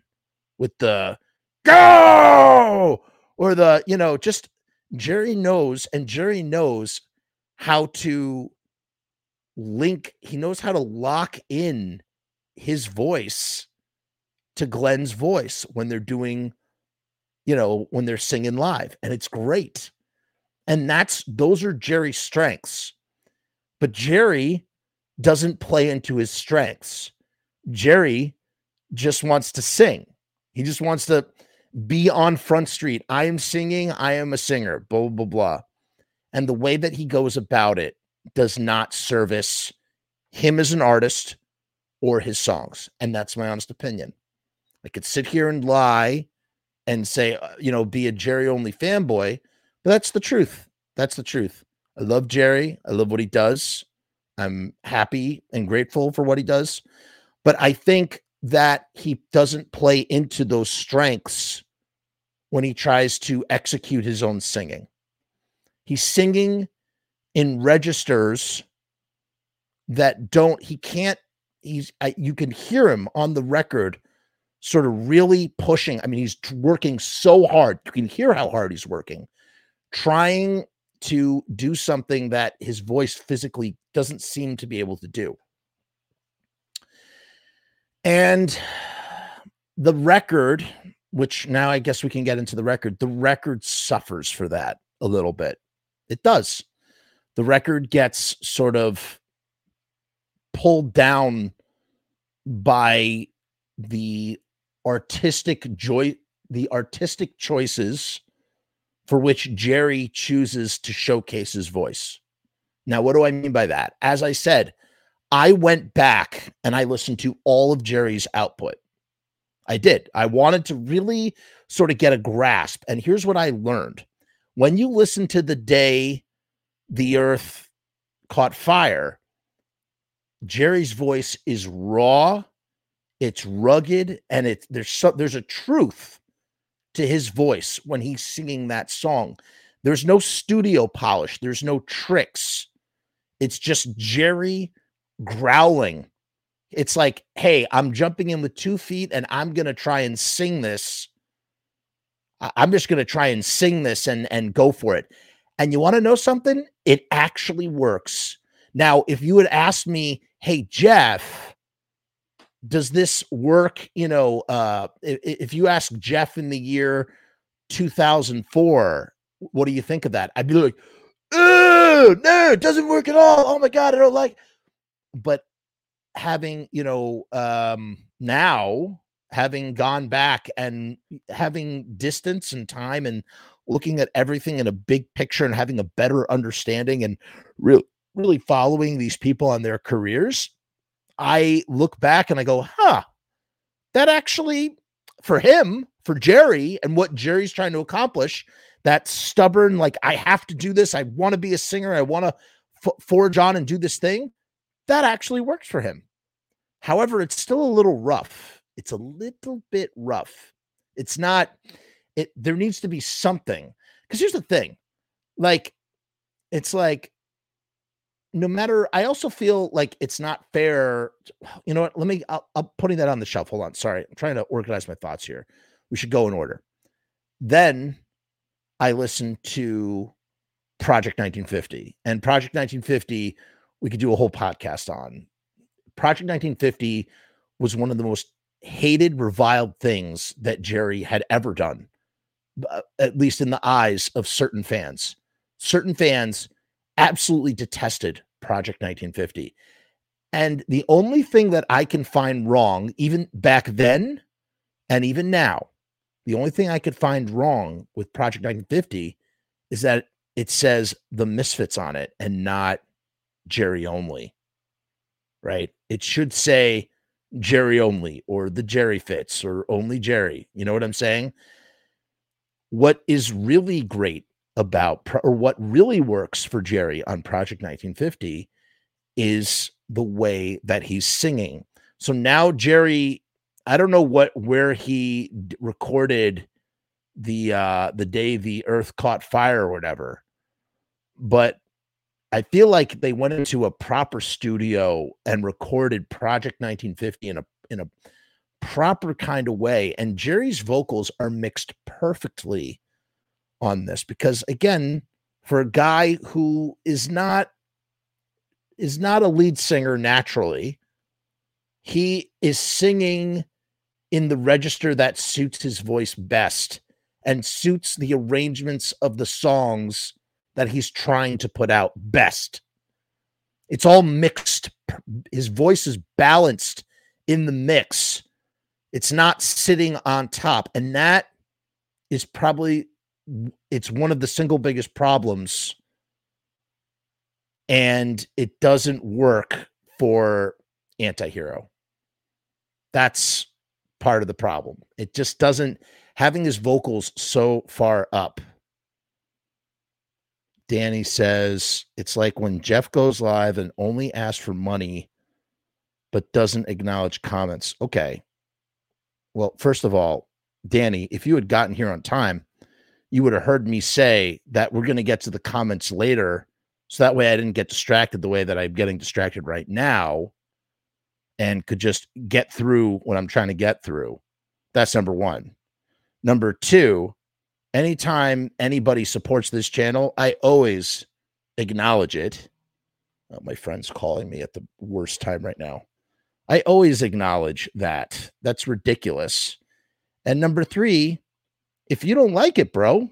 Speaker 1: with the go or the, you know, just Jerry knows and Jerry knows how to link, he knows how to lock in his voice to Glenn's voice when they're doing, you know, when they're singing live. And it's great. And that's those are Jerry's strengths. But Jerry doesn't play into his strengths. Jerry just wants to sing. He just wants to be on Front Street. I am singing. I am a singer. Blah, blah, blah. And the way that he goes about it does not service him as an artist or his songs. And that's my honest opinion. I could sit here and lie and say, uh, you know, be a Jerry only fanboy, but that's the truth. That's the truth. I love Jerry. I love what he does. I'm happy and grateful for what he does. But I think that he doesn't play into those strengths when he tries to execute his own singing. He's singing in registers that don't, he can't, he's, I, you can hear him on the record sort of really pushing. I mean, he's working so hard. You can hear how hard he's working, trying to do something that his voice physically doesn't seem to be able to do. And the record, which now I guess we can get into the record, the record suffers for that a little bit. It does. The record gets sort of pulled down by the artistic joy the artistic choices for which Jerry chooses to showcase his voice. Now, what do I mean by that? As I said, I went back and I listened to all of Jerry's output. I did. I wanted to really sort of get a grasp. And here's what I learned when you listen to the day the earth caught fire, Jerry's voice is raw, it's rugged, and it there's so, there's a truth to his voice when he's singing that song. There's no studio polish, there's no tricks. It's just Jerry growling. It's like, hey, I'm jumping in with two feet and I'm going to try and sing this. I'm just going to try and sing this and, and go for it. And you want to know something? It actually works. Now, if you had asked me, hey, Jeff, does this work? You know, uh, if, you ask Jeff in the year 2004, what do you think of that? I'd be like, oh, no, it doesn't work at all. Oh my God, I don't like. But having, you know, um, now having gone back and having distance and time and looking at everything in a big picture and having a better understanding and really, really following these people on their careers, I look back and I go, huh, that actually, for him, for Jerry, and what Jerry's trying to accomplish, that stubborn, like, I have to do this. I want to be a singer. I want to f- forge on and do this thing. That actually works for him. However, it's still a little rough. It's a little bit rough. It's not, it, there needs to be something. Because here's the thing like, it's like, no matter i also feel like it's not fair you know what let me I'll, i'm putting that on the shelf hold on sorry i'm trying to organize my thoughts here we should go in order then i listened to project 1950 and project 1950 we could do a whole podcast on project 1950 was one of the most hated reviled things that jerry had ever done uh, at least in the eyes of certain fans certain fans absolutely detested Project 1950. And the only thing that I can find wrong, even back then and even now, the only thing I could find wrong with Project 1950 is that it says the Misfits on it and not Jerry only. Right? It should say Jerry only or the Jerry fits or only Jerry. You know what I'm saying? What is really great about or what really works for Jerry on Project 1950 is the way that he's singing. So now Jerry, I don't know what where he recorded the uh the day the earth caught fire or whatever. But I feel like they went into a proper studio and recorded Project 1950 in a in a proper kind of way and Jerry's vocals are mixed perfectly on this because again for a guy who is not is not a lead singer naturally he is singing in the register that suits his voice best and suits the arrangements of the songs that he's trying to put out best. It's all mixed. His voice is balanced in the mix. It's not sitting on top. And that is probably it's one of the single biggest problems and it doesn't work for antihero that's part of the problem it just doesn't having his vocals so far up Danny says it's like when Jeff goes live and only asks for money, but doesn't acknowledge comments. Okay. Well, first of all, Danny, if you had gotten here on time, you would have heard me say that we're going to get to the comments later. So that way I didn't get distracted the way that I'm getting distracted right now and could just get through what I'm trying to get through. That's number one. Number two, anytime anybody supports this channel, I always acknowledge it. Oh, my friend's calling me at the worst time right now. I always acknowledge that. That's ridiculous. And number three, if you don't like it, bro,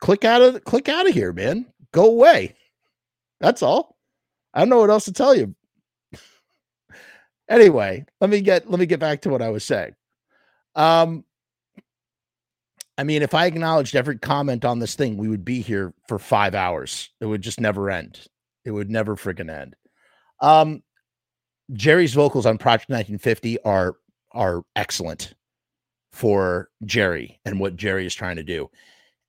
Speaker 1: click out of click out of here, man. Go away. That's all. I don't know what else to tell you. [laughs] anyway, let me get let me get back to what I was saying. Um, I mean, if I acknowledged every comment on this thing, we would be here for five hours. It would just never end. It would never freaking end. Um, Jerry's vocals on Project 1950 are are excellent for Jerry and what Jerry is trying to do.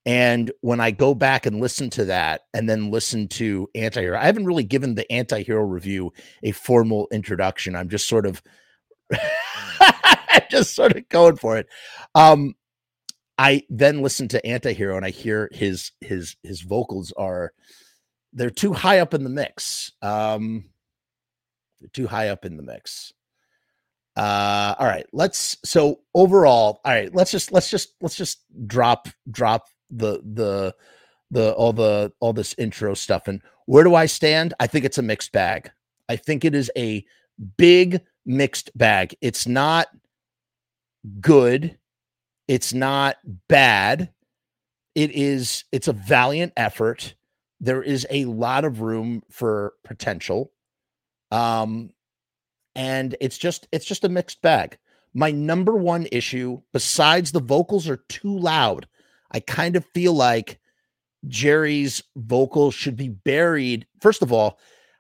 Speaker 1: And when I go back and listen to that and then listen to Antihero, I haven't really given the Antihero review a formal introduction. I'm just sort of [laughs] just sort of going for it. Um, I then listen to Antihero and I hear his his his vocals are they're too high up in the mix. Um they're too high up in the mix. Uh all right, let's so overall, all right, let's just let's just let's just drop drop the the the all the all this intro stuff and where do I stand? I think it's a mixed bag. I think it is a big mixed bag. It's not good it's not bad. It is it's a valiant effort. There is a lot of room for potential. Um and it's just it's just a mixed bag. My number one issue besides the vocals are too loud. I kind of feel like Jerry's vocals should be buried. First of all,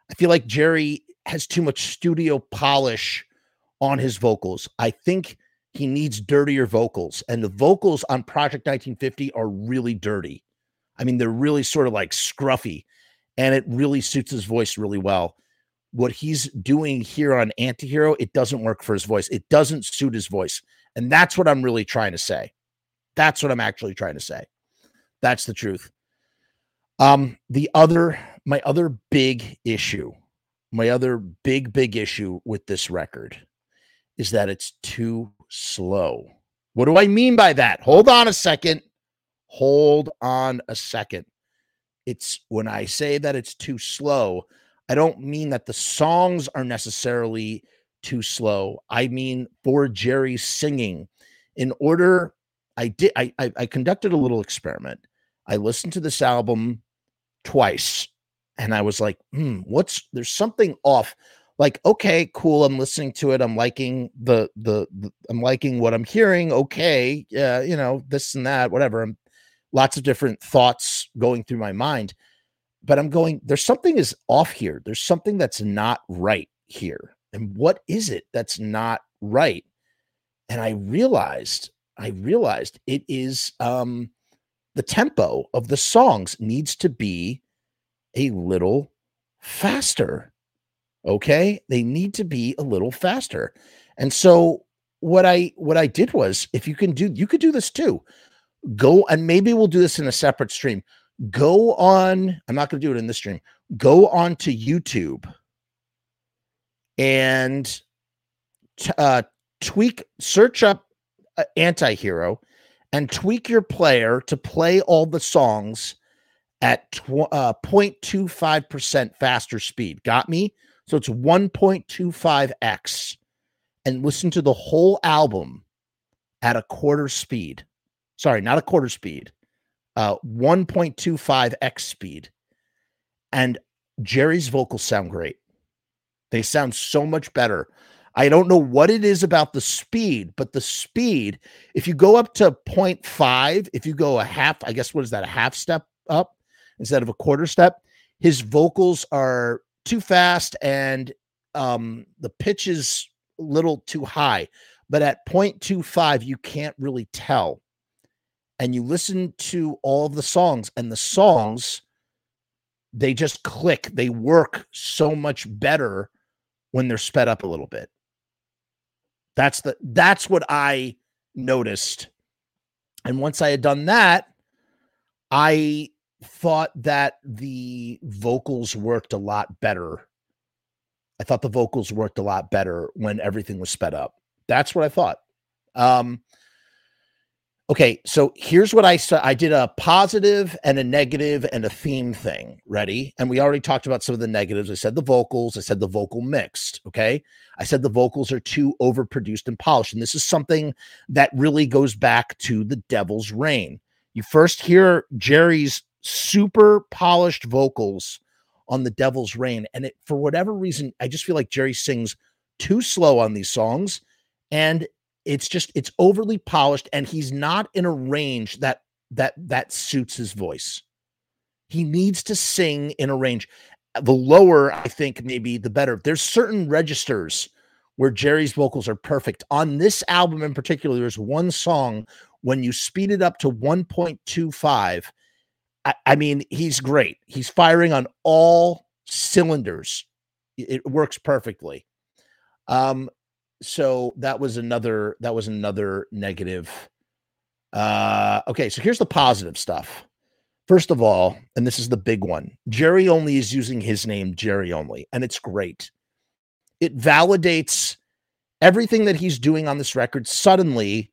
Speaker 1: I feel like Jerry has too much studio polish on his vocals. I think he needs dirtier vocals. And the vocals on Project 1950 are really dirty. I mean, they're really sort of like scruffy, and it really suits his voice really well. What he's doing here on Antihero, it doesn't work for his voice. It doesn't suit his voice. And that's what I'm really trying to say. That's what I'm actually trying to say. That's the truth. Um, the other, my other big issue, my other big, big issue with this record is that it's too slow. What do I mean by that? Hold on a second. Hold on a second. It's when I say that it's too slow, I don't mean that the songs are necessarily too slow. I mean for Jerry's singing. In order, I did I, I, I conducted a little experiment. I listened to this album twice and I was like, hmm, what's there's something off like okay cool i'm listening to it i'm liking the, the, the i'm liking what i'm hearing okay yeah you know this and that whatever i'm lots of different thoughts going through my mind but i'm going there's something is off here there's something that's not right here And what is it that's not right? And I realized, I realized it is um the tempo of the songs needs to be a little faster. Okay? They need to be a little faster. And so what I what I did was if you can do you could do this too. Go and maybe we'll do this in a separate stream. Go on, I'm not going to do it in this stream. Go on to YouTube and t- uh, tweak search up uh, anti-hero and tweak your player to play all the songs at tw- uh, 0.25% faster speed. Got me? So it's 1.25x and listen to the whole album at a quarter speed. Sorry, not a quarter speed. Uh 1.25x speed. And Jerry's vocals sound great. They sound so much better. I don't know what it is about the speed, but the speed, if you go up to 0.5, if you go a half, I guess what is that, a half step up instead of a quarter step, his vocals are too fast and um the pitch is a little too high. But at 0.25, you can't really tell. And you listen to all of the songs, and the songs, they just click. They work so much better when they're sped up a little bit. That's the that's what I noticed. And once I had done that, I thought that the vocals worked a lot better. I thought the vocals worked a lot better when everything was sped up. That's what I thought. Um Okay, so here's what I said. I did a positive and a negative and a theme thing. Ready? And we already talked about some of the negatives. I said the vocals. I said the vocal mixed. Okay. I said the vocals are too overproduced and polished. And this is something that really goes back to the Devil's Rain. You first hear Jerry's super polished vocals on the Devil's Rain. And it, for whatever reason, I just feel like Jerry sings too slow on these songs. And it's just it's overly polished and he's not in a range that that that suits his voice he needs to sing in a range the lower i think maybe the better there's certain registers where jerry's vocals are perfect on this album in particular there's one song when you speed it up to 1.25 I, mean he's great. He's firing on all cylinders. It works perfectly. Um so that was another that was another negative. Uh okay so here's the positive stuff. First of all and this is the big one jerry only is using his name jerry only and it's great. It validates everything that he's doing on this record. Suddenly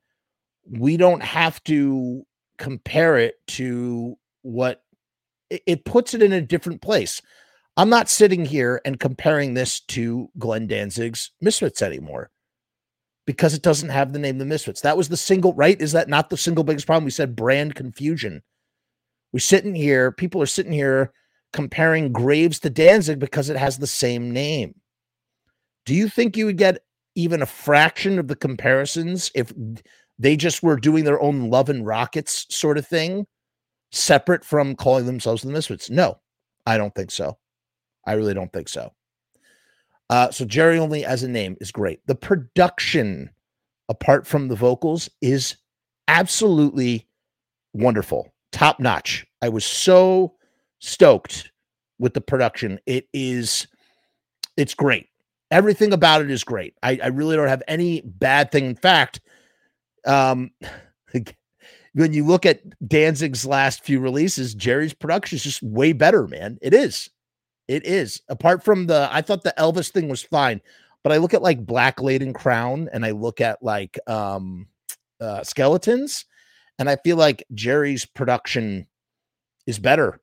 Speaker 1: we don't have to compare it to what it, puts it in a different place i'm not sitting here and comparing this to glenn danzig's misfits anymore because it doesn't have the name the Misfits. That was the single, right? Is that not the single biggest problem? We said brand confusion. We're sitting here, people are sitting here comparing Graves to Danzig because it has the same name. Do you think you would get even a fraction of the comparisons if they just were doing their own love and rockets sort of thing, separate from calling themselves the Misfits? No, I don't think so. I really don't think so. Uh, so Jerry Only as a name is great. The production, apart from the vocals, is absolutely wonderful, top notch. I was so stoked with the production. It is, it's great. Everything about it is great. I, I really don't have any bad thing. In fact, um, [laughs] when you look at Danzig's last few releases, Jerry's production is just way better, man. It is. It is. Apart from the, I thought the Elvis thing was fine, but I look at like Black Laden Crown and I look at like um uh Skeletons, and I feel like Jerry's production is better.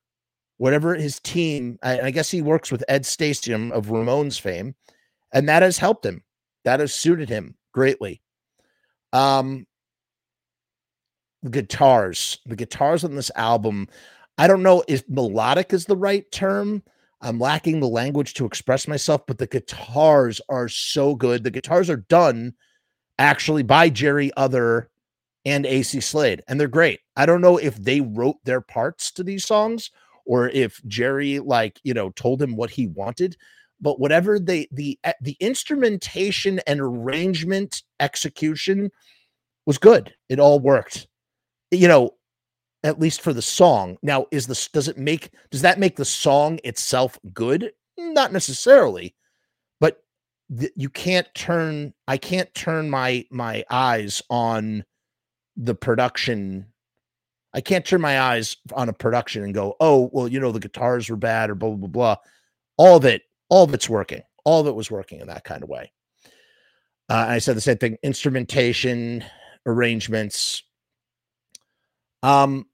Speaker 1: Whatever his team, I, I guess he works with Ed Stasium of Ramones fame, and that has helped him. That has suited him greatly. Um, the guitars, the guitars on this album, I don't know if melodic is the right term I'm lacking the language to express myself, but the guitars are so good. The guitars are done actually by Jerry Other and AC Slade, and they're great. I don't know if they wrote their parts to these songs or if Jerry, like, you know, told him what he wanted, but whatever they the eh, the instrumentation and arrangement execution was good. It all worked. You know, at least for the song. Now, is this does it make does that make the song itself good? Not necessarily, but th- you can't turn I can't turn my my eyes on the production. I can't turn my eyes on a production and go, "Oh, well, you know, the guitars were bad or blah blah blah." All of it, all of it's working. All of it was working in that kind of way. Uh, I said the same thing: instrumentation, arrangements. Um,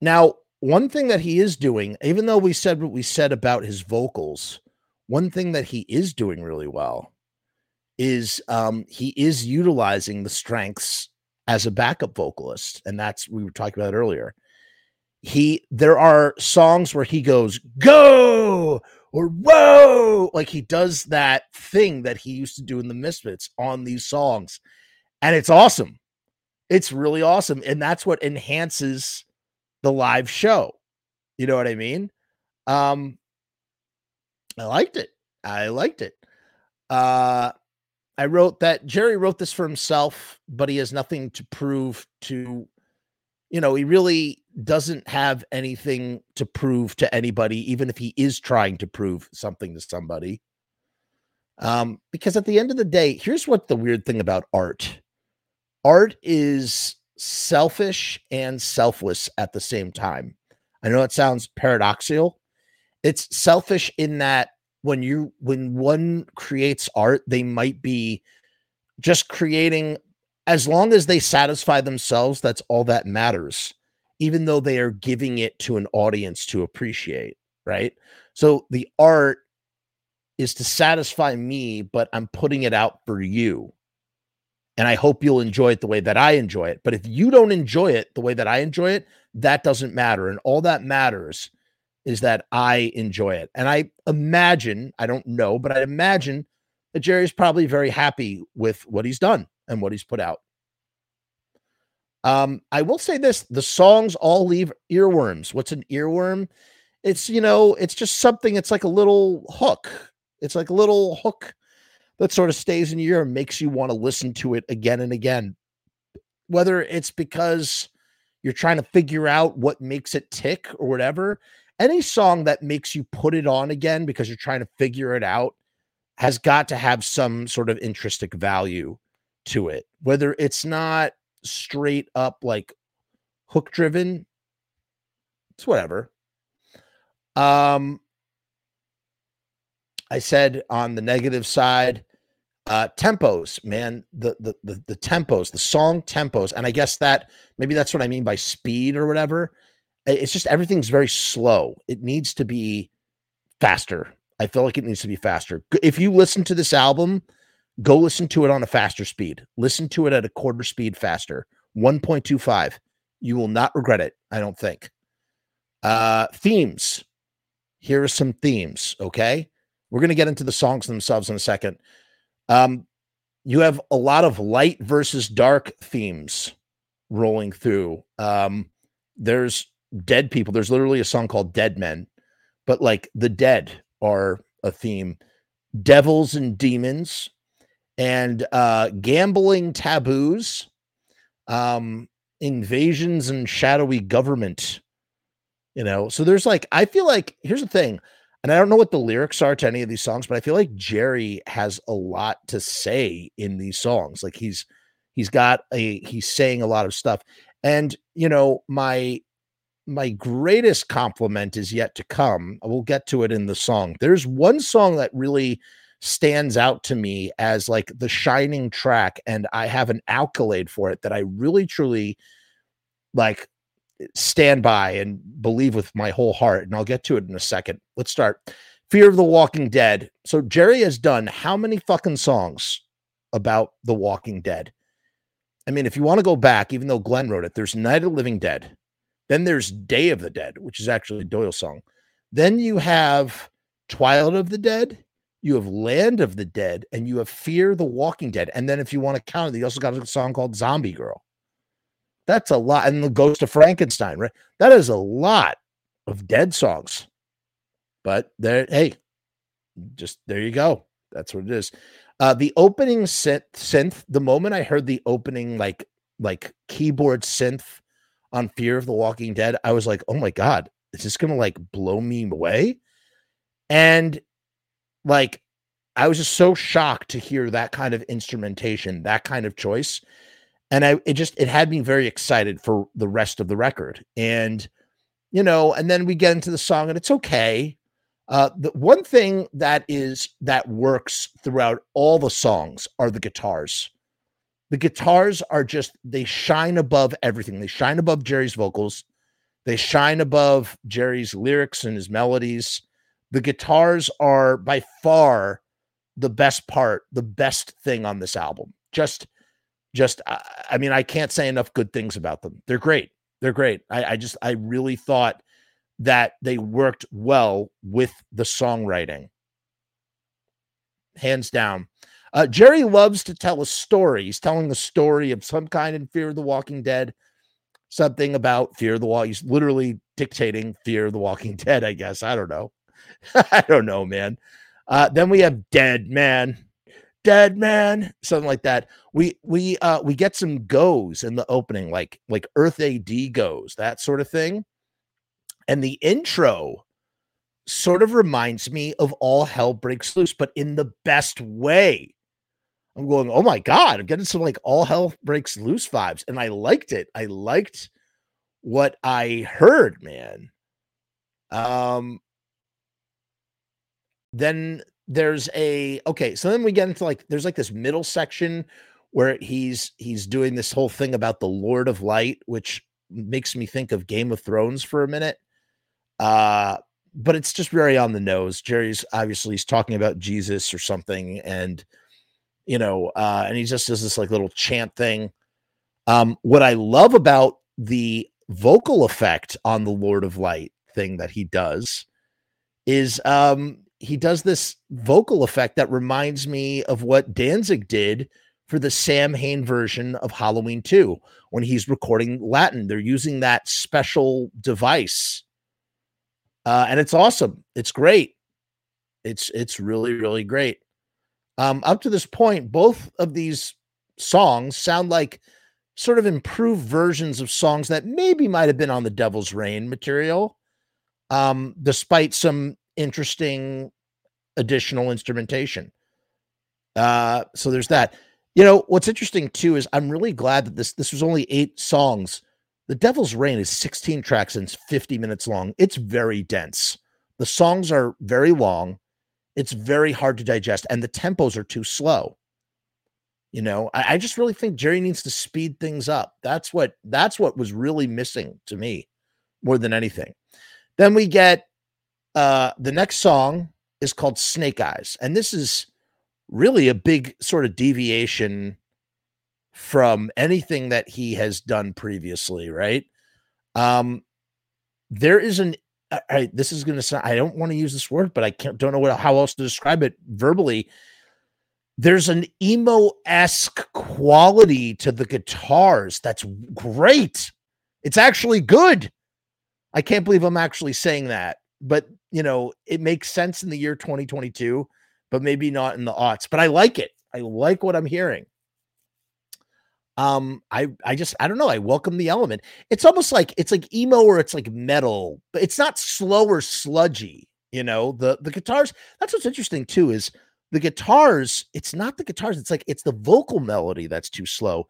Speaker 1: now, one thing that he is doing, even though we said what we said about his vocals, one thing that he is doing really well is um, he is utilizing the strengths as a backup vocalist, and that's we were talking about earlier. He there are songs where he goes go or whoa, like he does that thing that he used to do in the Misfits on these songs, and it's awesome. It's really awesome, and that's what enhances the live show. You know what I mean? Um I liked it. I liked it. Uh I wrote that Jerry wrote this for himself, but he has nothing to prove to you know, he really doesn't have anything to prove to anybody even if he is trying to prove something to somebody. Um because at the end of the day, here's what the weird thing about art. Art is selfish and selfless at the same time. I know it sounds paradoxical. It's selfish in that when you when one creates art, they might be just creating as long as they satisfy themselves, that's all that matters, even though they are giving it to an audience to appreciate, right? So the art is to satisfy me, but I'm putting it out for you and I hope you'll enjoy it the way that I enjoy it. But if you don't enjoy it the way that I enjoy it, that doesn't matter. And all that matters is that I enjoy it. And I imagine, I don't know, but I imagine that Jerry's probably very happy with what he's done and what he's put out. Um, I will say this the songs all leave earworms. What's an earworm? It's, you know, it's just something, it's like a little hook. It's like a little hook that sort of stays in your ear and makes you want to listen to it again and again. Whether it's because you're trying to figure out what makes it tick or whatever, any song that makes you put it on again because you're trying to figure it out has got to have some sort of intrinsic value to it. Whether it's not straight up like hook driven, it's whatever. Um, I said on the negative side, uh, tempos, man, the, the the the tempos, the song tempos, and I guess that maybe that's what I mean by speed or whatever. It's just everything's very slow. It needs to be faster. I feel like it needs to be faster. If you listen to this album, go listen to it on a faster speed. Listen to it at a quarter speed faster, 1.25. You will not regret it, I don't think. Uh themes. Here are some themes, okay? We're going to get into the songs themselves in a second. Um, you have a lot of light versus dark themes rolling through. Um, there's dead people. There's literally a song called Dead Men, but like the dead are a theme. Devils and demons and uh gambling taboos, um, invasions and shadowy government. You know, so there's like, I feel like here's the thing and I don't know what the lyrics are to any of these songs, but I feel like Jerry has a lot to say in these songs. Like he's he's got a he's saying a lot of stuff. And you know, my my greatest compliment is yet to come. We'll get to it in the song. There's one song that really stands out to me as like the shining track, and I have an accolade for it that I really truly like stand by and believe with my whole heart. And I'll get to it in a second. Let's start. Fear of the Walking Dead. So Jerry has done how many fucking songs about The Walking Dead? I mean, if you want to go back, even though Glenn wrote it, there's Night of the Living Dead. Then there's Day of the Dead, which is actually Doyle's song. Then you have Twilight of the Dead, you have Land of the Dead, and you have Fear the Walking Dead. And then if you want to count it, you also got a song called Zombie Girl. That's a lot. And the Ghost of Frankenstein, right? That is a lot of dead songs. But there, hey, just there you go. That's what it is. Uh, the opening synth, synth, the moment I heard the opening like like keyboard synth on Fear of the Walking Dead, I was like, oh my god, is this gonna like blow me away? And like I was just so shocked to hear that kind of instrumentation, that kind of choice. And I it just it had me very excited for the rest of the record. And you know, and then we get into the song and it's okay. Uh, the one thing that is that works throughout all the songs are the guitars. The guitars are just they shine above everything. They shine above Jerry's vocals. They shine above Jerry's lyrics and his melodies. The guitars are by far the best part, the best thing on this album. Just, just, I, I mean, I can't say enough good things about them. They're great. They're great. I, I just, I really thought that they worked well with the songwriting. Hands down. Uh, Jerry loves to tell a story. He's telling a story of some kind in Fear of the Walking Dead, something about Fear of the Wall. He's literally dictating Fear of the Walking [laughs] Dead, I guess. I don't know. [laughs] I don't know, man. Uh, then we have Dead Man, Dead Man, something like that. We we uh we get some goes in the opening, like like Earth AD goes, that sort of thing. And the intro sort of reminds me of All Hell Breaks Loose, but in the best way. I'm going, oh my God, I'm getting some like All Hell Breaks Loose vibes. And I liked it. I liked what I heard, man. Um, then there's a okay, so then we get into like there's like this middle section where he's he's doing this whole thing about the Lord of Light, which makes me think of Game of Thrones for a minute. Uh, but it's just very on the nose. Jerry's obviously he's talking about Jesus or something, and you know, uh, and he just does this like little chant thing. Um, what I love about the vocal effect on the Lord of Light thing that he does is um he does this vocal effect that reminds me of what Danzig did for the Samhain version of Halloween 2 when he's recording Latin. They're using that special device. Uh, and it's awesome. It's great. It's it's really really great. Um, up to this point, both of these songs sound like sort of improved versions of songs that maybe might have been on the Devil's Rain material, um, despite some interesting additional instrumentation. Uh, so there's that. You know what's interesting too is I'm really glad that this this was only eight songs. The Devil's Rain is 16 tracks and it's 50 minutes long. It's very dense. The songs are very long. It's very hard to digest, and the tempos are too slow. You know, I, I just really think Jerry needs to speed things up. That's what that's what was really missing to me more than anything. Then we get uh the next song is called Snake Eyes. And this is really a big sort of deviation from anything that he has done previously, right? Um there is an I, this is going to sound I don't want to use this word, but I can't don't know what how else to describe it verbally. There's an emo-esque quality to the guitars that's great. It's actually good. I can't believe I'm actually saying that but you know, it makes sense in the year 2022, but maybe not in the aughts. But I like it. I like what I'm hearing. Um, I I just I don't know. I welcome the element. It's almost like it's like emo or it's like metal, but it's not slow or sludgy. You know, the the guitars. That's what's interesting too is the guitars. It's not the guitars. It's like it's the vocal melody that's too slow.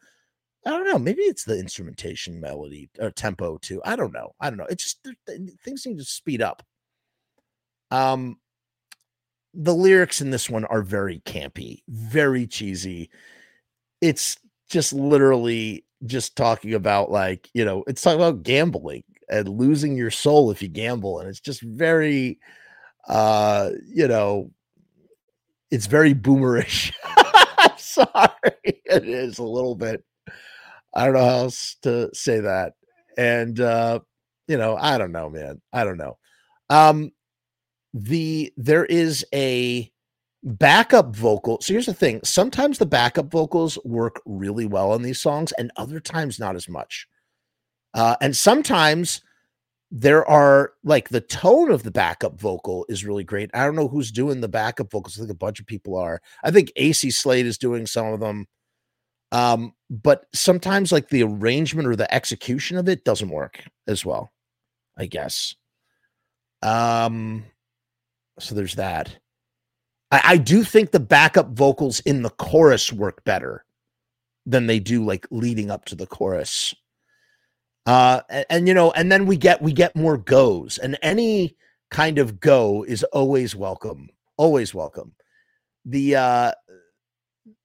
Speaker 1: I don't know. Maybe it's the instrumentation melody or tempo too. I don't know. I don't know. It's just things seem to speed up. Um, the lyrics in this one are very campy, very cheesy. It's just literally just talking about like, you know, it's talking about gambling and losing your soul if you gamble. And it's just very uh, you know, it's very boomerish. [laughs] sorry. It is a little bit. I don't know how else to say that. And uh, you know, I don't know, man. I don't know. Um, the there is a backup vocal. So here's the thing: sometimes the backup vocals work really well on these songs, and other times not as much. Uh, and sometimes there are like the tone of the backup vocal is really great. I don't know who's doing the backup vocals. I think a bunch of people are. I think AC Slade is doing some of them. Um, but sometimes like the arrangement or the execution of it doesn't work as well, I guess. Um, so there's that. I, I do think the backup vocals in the chorus work better than they do like leading up to the chorus. Uh, and, and, you know, and then we get we get more goes, and any kind of go is always welcome, always welcome. The uh,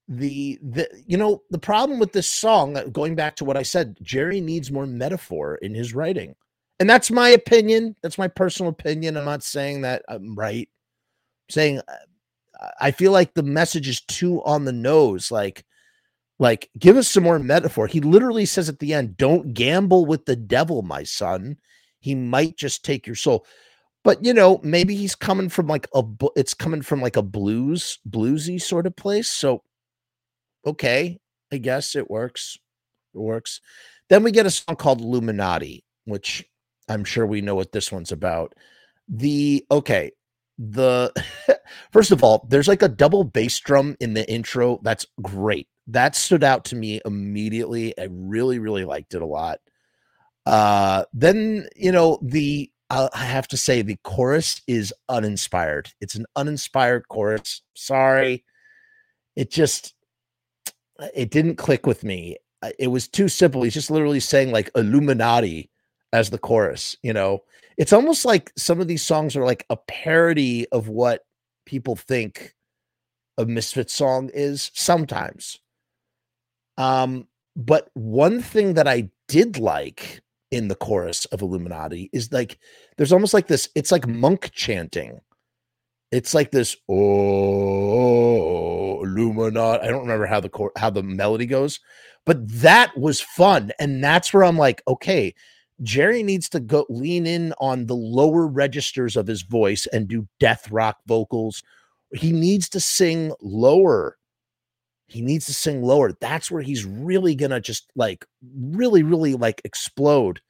Speaker 1: the the you know the problem with this song, uh, going back to what I said, Jerry needs more metaphor in his writing, and that's my opinion. That's my personal opinion. I'm not saying that I'm right. I'm saying uh, I feel like the message is too on the nose, like like, give us some more metaphor. He literally says at the end, Don't gamble with the devil, my son. He might just take your soul. But you know, maybe he's coming from like a it's coming from like a blues, bluesy sort of place. So okay, I guess it works. It works. Then we get a song called Illuminati, which I'm sure we know what this one's about. The okay, the [laughs] first of all, there's like a double bass drum in the intro. That's great that stood out to me immediately. I really, really liked it a lot. Uh, then you know the uh, I have to say the chorus is uninspired. It's an uninspired chorus. Sorry, it just it didn't click with me. It was too simple. He's just literally saying like Illuminati as the chorus. You know, it's almost like some of these songs are like a parody of what people think a misfit song is sometimes um, but one thing that I did like in the chorus of Illuminati is like there's almost like this, it's like monk chanting. It's like this, oh Illuminati. I don't remember how the cor- how the melody goes, but that was fun. And that's where I'm like, okay, Jerry needs to go lean in on the lower registers of his voice and do death rock vocals. He needs to sing lower he needs to sing lower. That's where he's really gonna just like really, really like explode.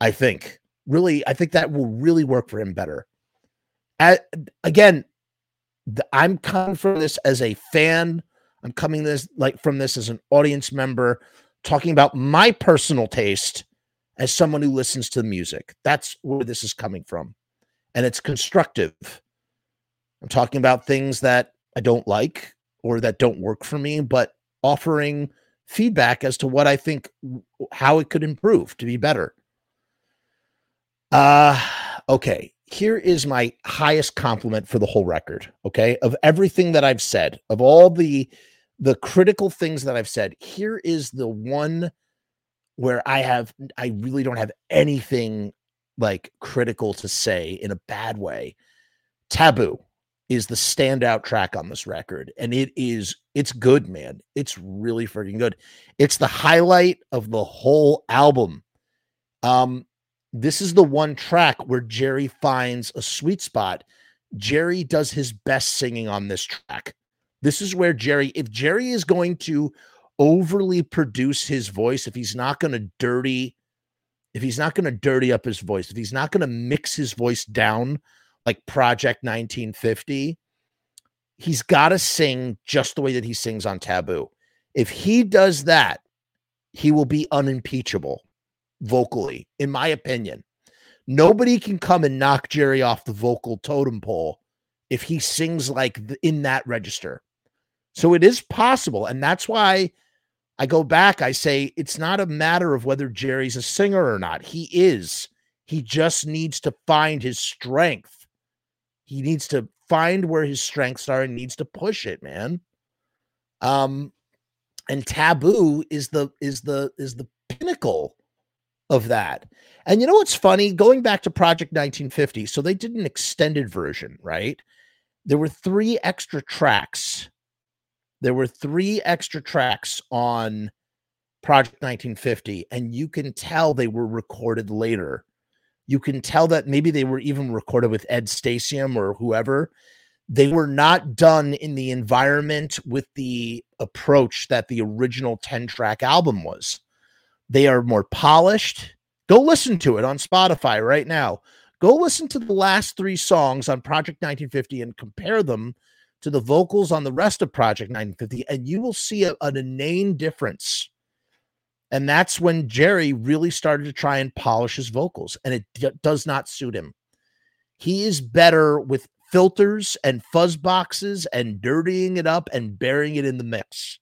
Speaker 1: I think really, I think that will really work for him better. At, again, I'm coming from this as a fan. I'm coming this like from this as an audience member, talking about my personal taste as someone who listens to the music. That's where this is coming from, and it's constructive. I'm talking about things that I don't like or that don't work for me, but offering feedback as to what I think how it could improve to be better. Uh okay, here is my highest compliment for the whole record, okay? Of everything that I've said, of all the the critical things that I've said, here is the one where I have I really don't have anything like critical to say in a bad way. Taboo is the standout track on this record and it is it's good man. It's really freaking good. It's the highlight of the whole album. Um this is the one track where jerry finds a sweet spot. Jerry does his best singing on this track. This is where jerry if jerry is going to overly produce his voice if he's not going to dirty if he's not going to dirty up his voice if he's not going to mix his voice down like Project 1950, he's got to sing just the way that he sings on Taboo. If he does that, he will be unimpeachable vocally, in my opinion. Nobody can come and knock Jerry off the vocal totem pole if he sings like in that register. So it is possible. And that's why I go back. I say it's not a matter of whether Jerry's a singer or not. He is. He just needs to find his strength he needs to find where his strengths are and needs to push it, man. Um, and taboo is the is the is the pinnacle of that. And you know what's funny? Going back to Project 1950, so they did an extended version, right? There were three extra tracks. There were three extra tracks on Project 1950, and you can tell they were recorded later you can tell that maybe they were even recorded with Ed Stasium or whoever. They were not done in the environment with the approach that the original 10 track album was. They are more polished, Go listen to it on Spotify right now. Go listen to the last three songs on Project 1950 and compare them to the vocals on the rest of Project 1950, and you will see a, an inane difference. And that's when Jerry really started to try and polish his vocals, and it d- does not suit him. He is better with filters and fuzz boxes and dirtying it up and burying it in the mix.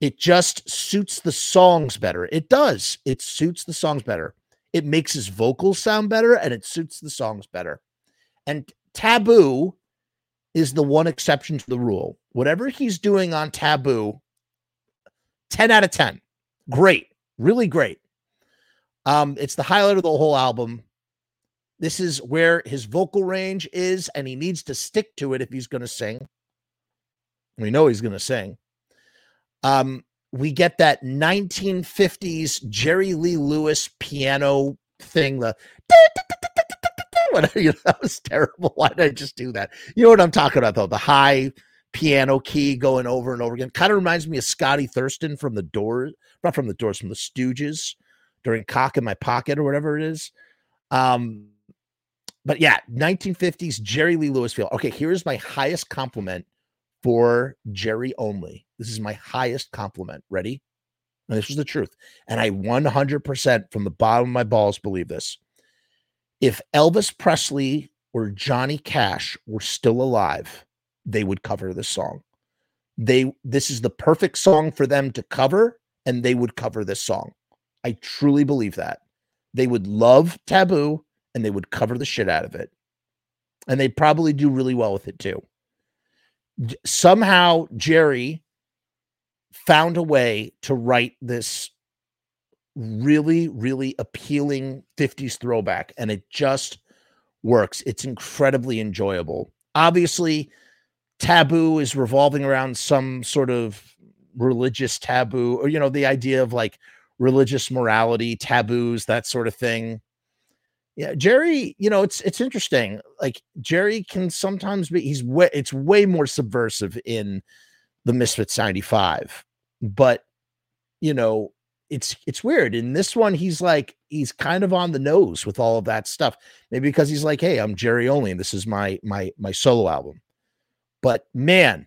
Speaker 1: It just suits the songs better. It does. It suits the songs better. It makes his vocals sound better and it suits the songs better. And Taboo is the one exception to the rule. Whatever he's doing on Taboo, 10 out of 10. Great. Really great. Um, it's the highlight of the whole album. This is where his vocal range is, and he needs to stick to it if he's going to sing. We know he's going to sing. Um, we get that 1950s Jerry Lee Lewis piano thing. The [laughs] whatever, you know, that was terrible. Why did I just do that? You know what I'm talking about, though? The high piano key going over and over again. Kind of reminds me of Scotty Thurston from the Doors, not from the Doors, from the Stooges during Cock in My Pocket or whatever it is. Um, but yeah, 1950s Jerry Lee Lewis feel. Okay, here's my highest compliment for Jerry only. This is my highest compliment. Ready? And this is the truth. And I 100% from the bottom of my balls believe this. If Elvis Presley or Johnny Cash were still alive, they would cover this song. They this is the perfect song for them to cover and they would cover this song. I truly believe that. They would love Taboo and they would cover the shit out of it. And they'd probably do really well with it too. Somehow Jerry found a way to write this really, really appealing 50s throwback, and it just works. It's incredibly enjoyable. Obviously, taboo is revolving around some sort of religious taboo, or, you know, the idea of like religious morality, taboos, that sort of thing. Yeah, Jerry, you know, it's it's interesting. Like Jerry can sometimes be he's way it's way more subversive in the Misfits 95. But you know, it's it's weird. In this one, he's like he's kind of on the nose with all of that stuff. Maybe because he's like, hey, I'm Jerry only, and this is my my my solo album. But man,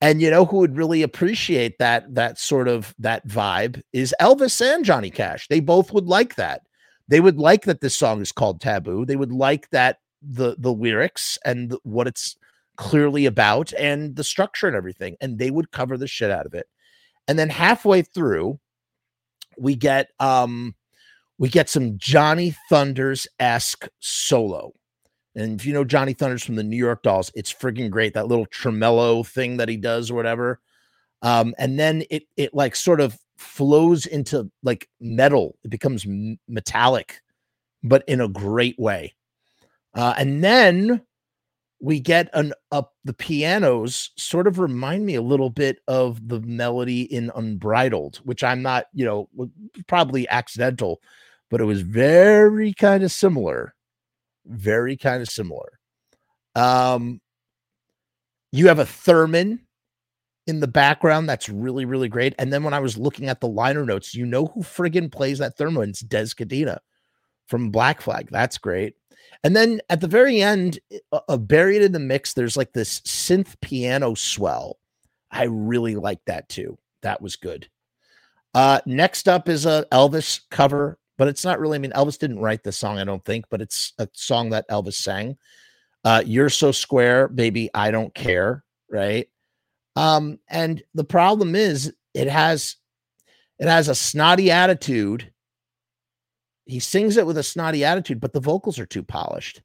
Speaker 1: and you know who would really appreciate that that sort of that vibe is Elvis and Johnny Cash. They both would like that. They would like that this song is called Taboo. They would like that the the lyrics and what it's clearly about and the structure and everything, and they would cover the shit out of it. And then halfway through, we get um we get some Johnny Thunders esque solo. And if you know Johnny Thunders from the New York Dolls, it's freaking great. That little tremolo thing that he does or whatever. Um, and then it it like sort of flows into like metal. It becomes metallic, but in a great way. Uh, and then we get an up the pianos sort of remind me a little bit of the melody in Unbridled, which I'm not, you know, probably accidental, but it was very kind of similar. Very kind of similar. Um, you have a theremin in the background. That's really, really great. And then when I was looking at the liner notes, you know who friggin' plays that theremin? It's Dez Cadena from Black Flag. That's great. And then at the very end, uh, uh, buried in the mix, there's like this synth piano swell. I really like that too. That was good. Uh, next up is a Elvis cover, but it's not really. I mean, Elvis didn't write the song, I don't think, but it's a song that Elvis sang. Uh, You're so square, baby. I don't care. Right. Um, and the problem is it has it has a snotty attitude. He sings it with a snotty attitude, but the vocals are too polished.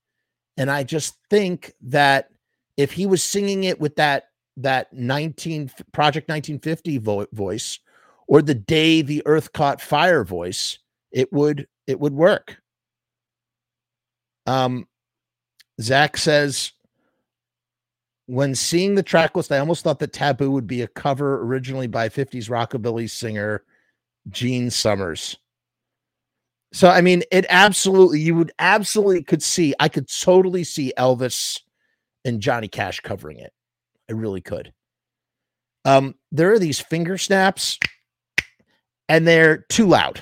Speaker 1: And I just think that if he was singing it with that that 19 Project 1950 vo- voice or the day the earth caught fire voice, it would it would work. Um Zach says when seeing the track list, I almost thought that Taboo would be a cover originally by 50s rockabilly singer Gene Summers. So, I mean, it absolutely, you would absolutely could see, I could totally see Elvis and Johnny Cash covering it. I really could. Um, there are these finger snaps, and they're too loud.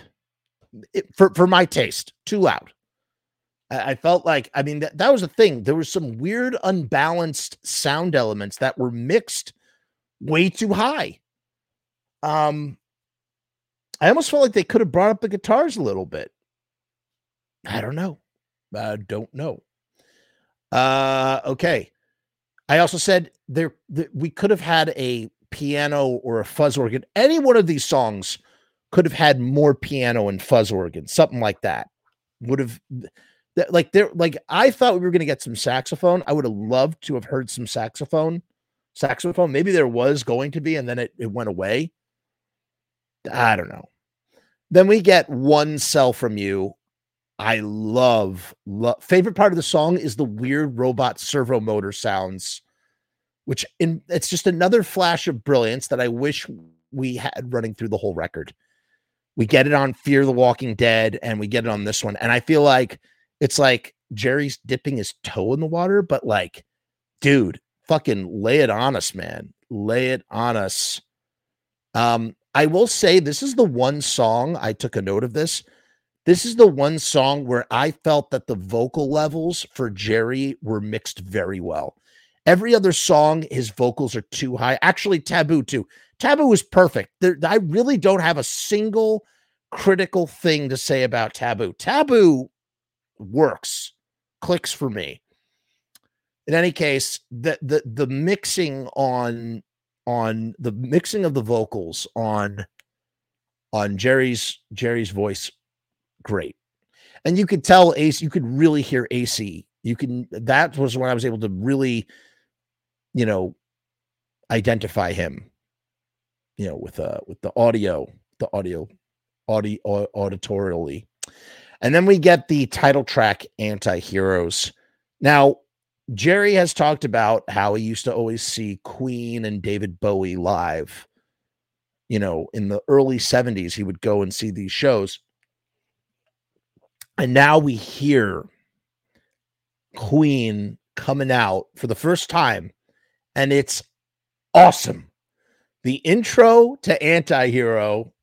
Speaker 1: it, for for my taste, too loud. I, I felt like, I mean, that, that was a thing. There was some weird, unbalanced sound elements that were mixed way too high. Um, I almost felt like they could have brought up the guitars a little bit. I don't know. I don't know. Uh, okay. I also said there we could have had a piano or a fuzz organ. Any one of these songs could have had more piano and fuzz organ, something like that. Would have that like there like I thought we were going to get some saxophone. I would have loved to have heard some saxophone. Saxophone. Maybe there was going to be, and then it, it went away. I don't know. Then we get one cell from you. I love, love favorite part of the song is the weird robot servo motor sounds, which in it's just another flash of brilliance that I wish we had running through the whole record. We get it on Fear the Walking Dead, and we get it on this one. And I feel like it's like Jerry's dipping his toe in the water, but like, dude, fucking lay it on us, man. Lay it on us. Um, I will say this is the one song I took a note of this. This is the one song where I felt that the vocal levels for Jerry were mixed very well. Every other song, his vocals are too high. Actually, Taboo too. Taboo is perfect. There, I really don't have a single critical thing to say about Taboo. Taboo works, clicks for me. In any case, the the the mixing on on the mixing of the vocals on on Jerry's Jerry's voice, great. And you could tell Ace, you could really hear AC. You can that was when I was able to really, you know, identify him, you know, with uh with the audio, the audio, audio auditorially. And then we get the title track Anti Heroes. Now, Jerry has talked about how he used to always see Queen and David Bowie live. You know, in the early 70s, he would go and see these shows. And now we hear Queen coming out for the first time, and it's awesome. The intro to Anti Hero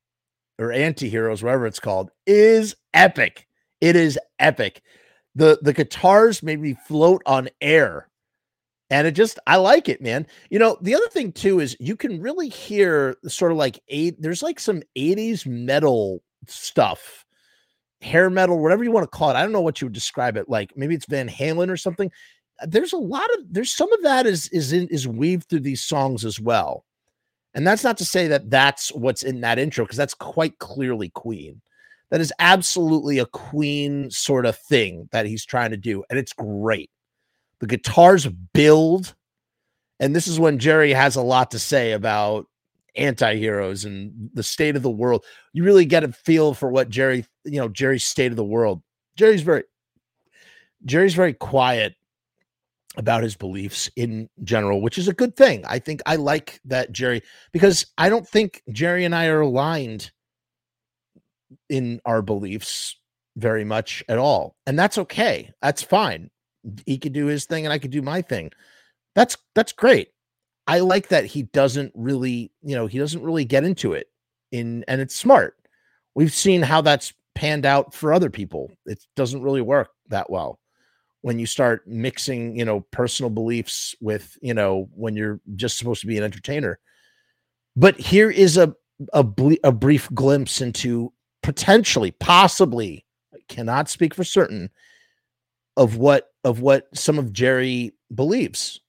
Speaker 1: or Anti Heroes, whatever it's called, is epic. It is epic. The the guitars made me float on air. And it just I like it, man. You know, the other thing too is you can really hear sort of like eight, there's like some 80s metal stuff, hair metal, whatever you want to call it. I don't know what you would describe it like. Maybe it's Van Halen or something. Uh, there's a lot of there's some of that is is in is weaved through these songs as well. And that's not to say that that's what's in that intro because that's quite clearly Queen that is absolutely a queen sort of thing that he's trying to do and it's great the guitars build and this is when jerry has a lot to say about anti-heroes and the state of the world you really get a feel for what jerry you know jerry's state of the world jerry's very jerry's very quiet about his beliefs in general which is a good thing i think i like that jerry because i don't think jerry and i are aligned in our beliefs very much at all. And that's okay. That's fine. He could do his thing and I could do my thing. That's that's great. I like that he doesn't really, you know, he doesn't really get into it in and it's smart. We've seen how that's panned out for other people. It doesn't really work that well when you start mixing, you know, personal beliefs with, you know, when you're just supposed to be an entertainer. But here is a a, ble- a brief glimpse into potentially, possibly, I cannot speak for certain of what of what some of Jerry believes.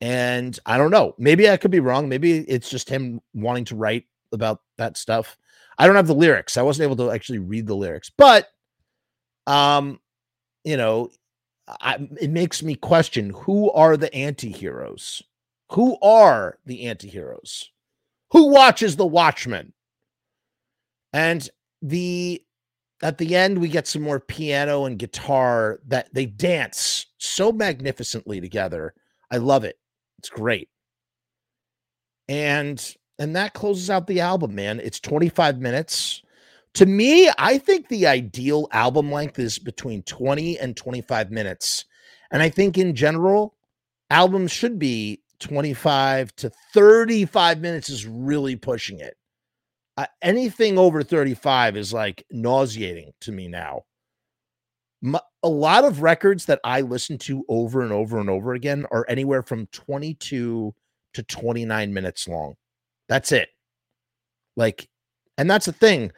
Speaker 1: And I don't know. Maybe I could be wrong. Maybe it's just him wanting to write about that stuff. I don't have the lyrics. I wasn't able to actually read the lyrics, but um, you know, I, it makes me question who are the anti-heroes? Who are the anti-heroes? Who watches the Watchmen? And the at the end we get some more piano and guitar that they dance so magnificently together. I love it. It's great. And and that closes out the album, man. It's 25 minutes. To me, I think the ideal album length is between 20 and 25 minutes. And I think in general, albums should be 25 to 35 minutes is really pushing it. I, anything over 35 is like nauseating to me now. A lot of records that I listen to over and over and over again are anywhere from 22 to 29 minutes long. That's it. Like, and that's the thing.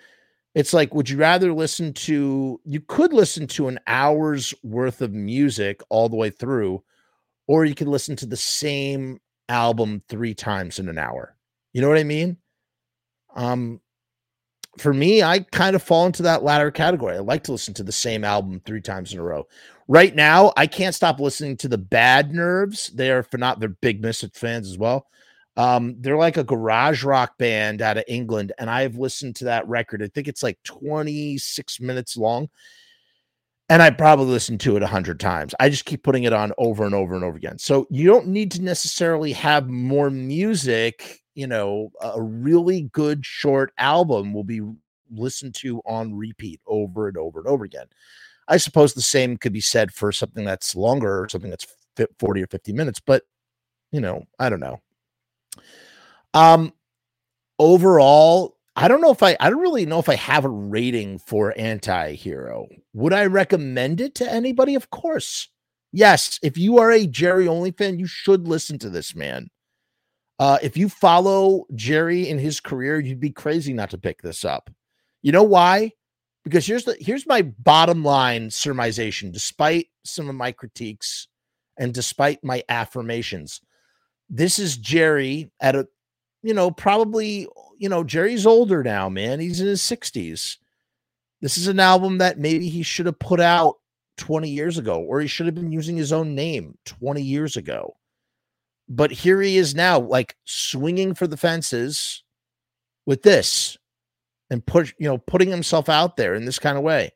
Speaker 1: It's like, would you rather listen to, you could listen to an hour's worth of music all the way through, or you could listen to the same album three times in an hour. You know what I mean? Um, for me, I kind of fall into that latter category. I like to listen to the same album three times in a row. Right now, I can't stop listening to the Bad Nerves. They are for not they're big Misfit fans as well. Um, they're like a garage rock band out of England, and I've listened to that record. I think it's like 26 minutes long, and I probably listened to it a hundred times. I just keep putting it on over and over and over again. So you don't need to necessarily have more music. You know, a really good short album will be listened to on repeat over and over and over again. I suppose the same could be said for something that's longer, or something that's 40 or 50 minutes, but you know, I don't know. Um, overall, I don't know if I I don't really know if I have a rating for anti-hero. Would I recommend it to anybody? Of course. Yes, if you are a Jerry only fan, you should listen to this man. Uh, if you follow Jerry in his career, you'd be crazy not to pick this up. You know why? Because here's the here's my bottom line surmisation, despite some of my critiques and despite my affirmations. This is Jerry at a you know, probably, you know, Jerry's older now, man. He's in his 60s. This is an album that maybe he should have put out 20 years ago, or he should have been using his own name 20 years ago. But here he is now, like swinging for the fences with this and put, you know, putting himself out there in this kind of way.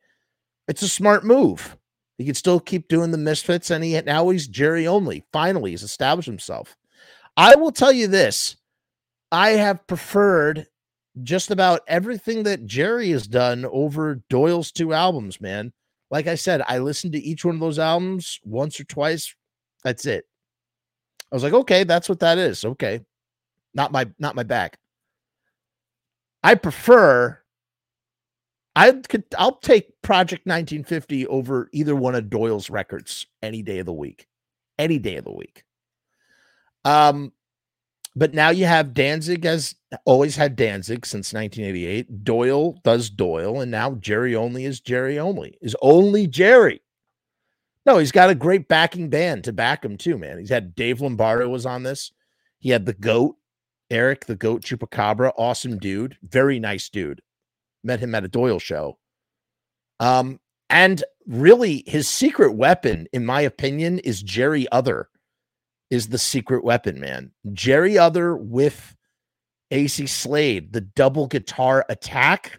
Speaker 1: It's a smart move. He can still keep doing the misfits, and he now he's Jerry only. Finally, he's established himself. I will tell you this I have preferred just about everything that Jerry has done over Doyle's two albums, man. Like I said, I listened to each one of those albums once or twice. That's it. I was like, okay, that's what that is. Okay. Not my not my back. I prefer I could I'll take Project 1950 over either one of Doyle's records any day of the week. Any day of the week. Um but now you have Danzig has always had Danzig since 1988. Doyle does Doyle, and now Jerry only is Jerry only is only Jerry. No, he's got a great backing band to back him too, man. He's had Dave Lombardo was on this. He had the goat, Eric the goat Chupacabra, awesome dude, very nice dude. Met him at a Doyle show. Um, and really his secret weapon, in my opinion, is Jerry Other is the secret weapon, man. Jerry Other with AC Slade, the double guitar attack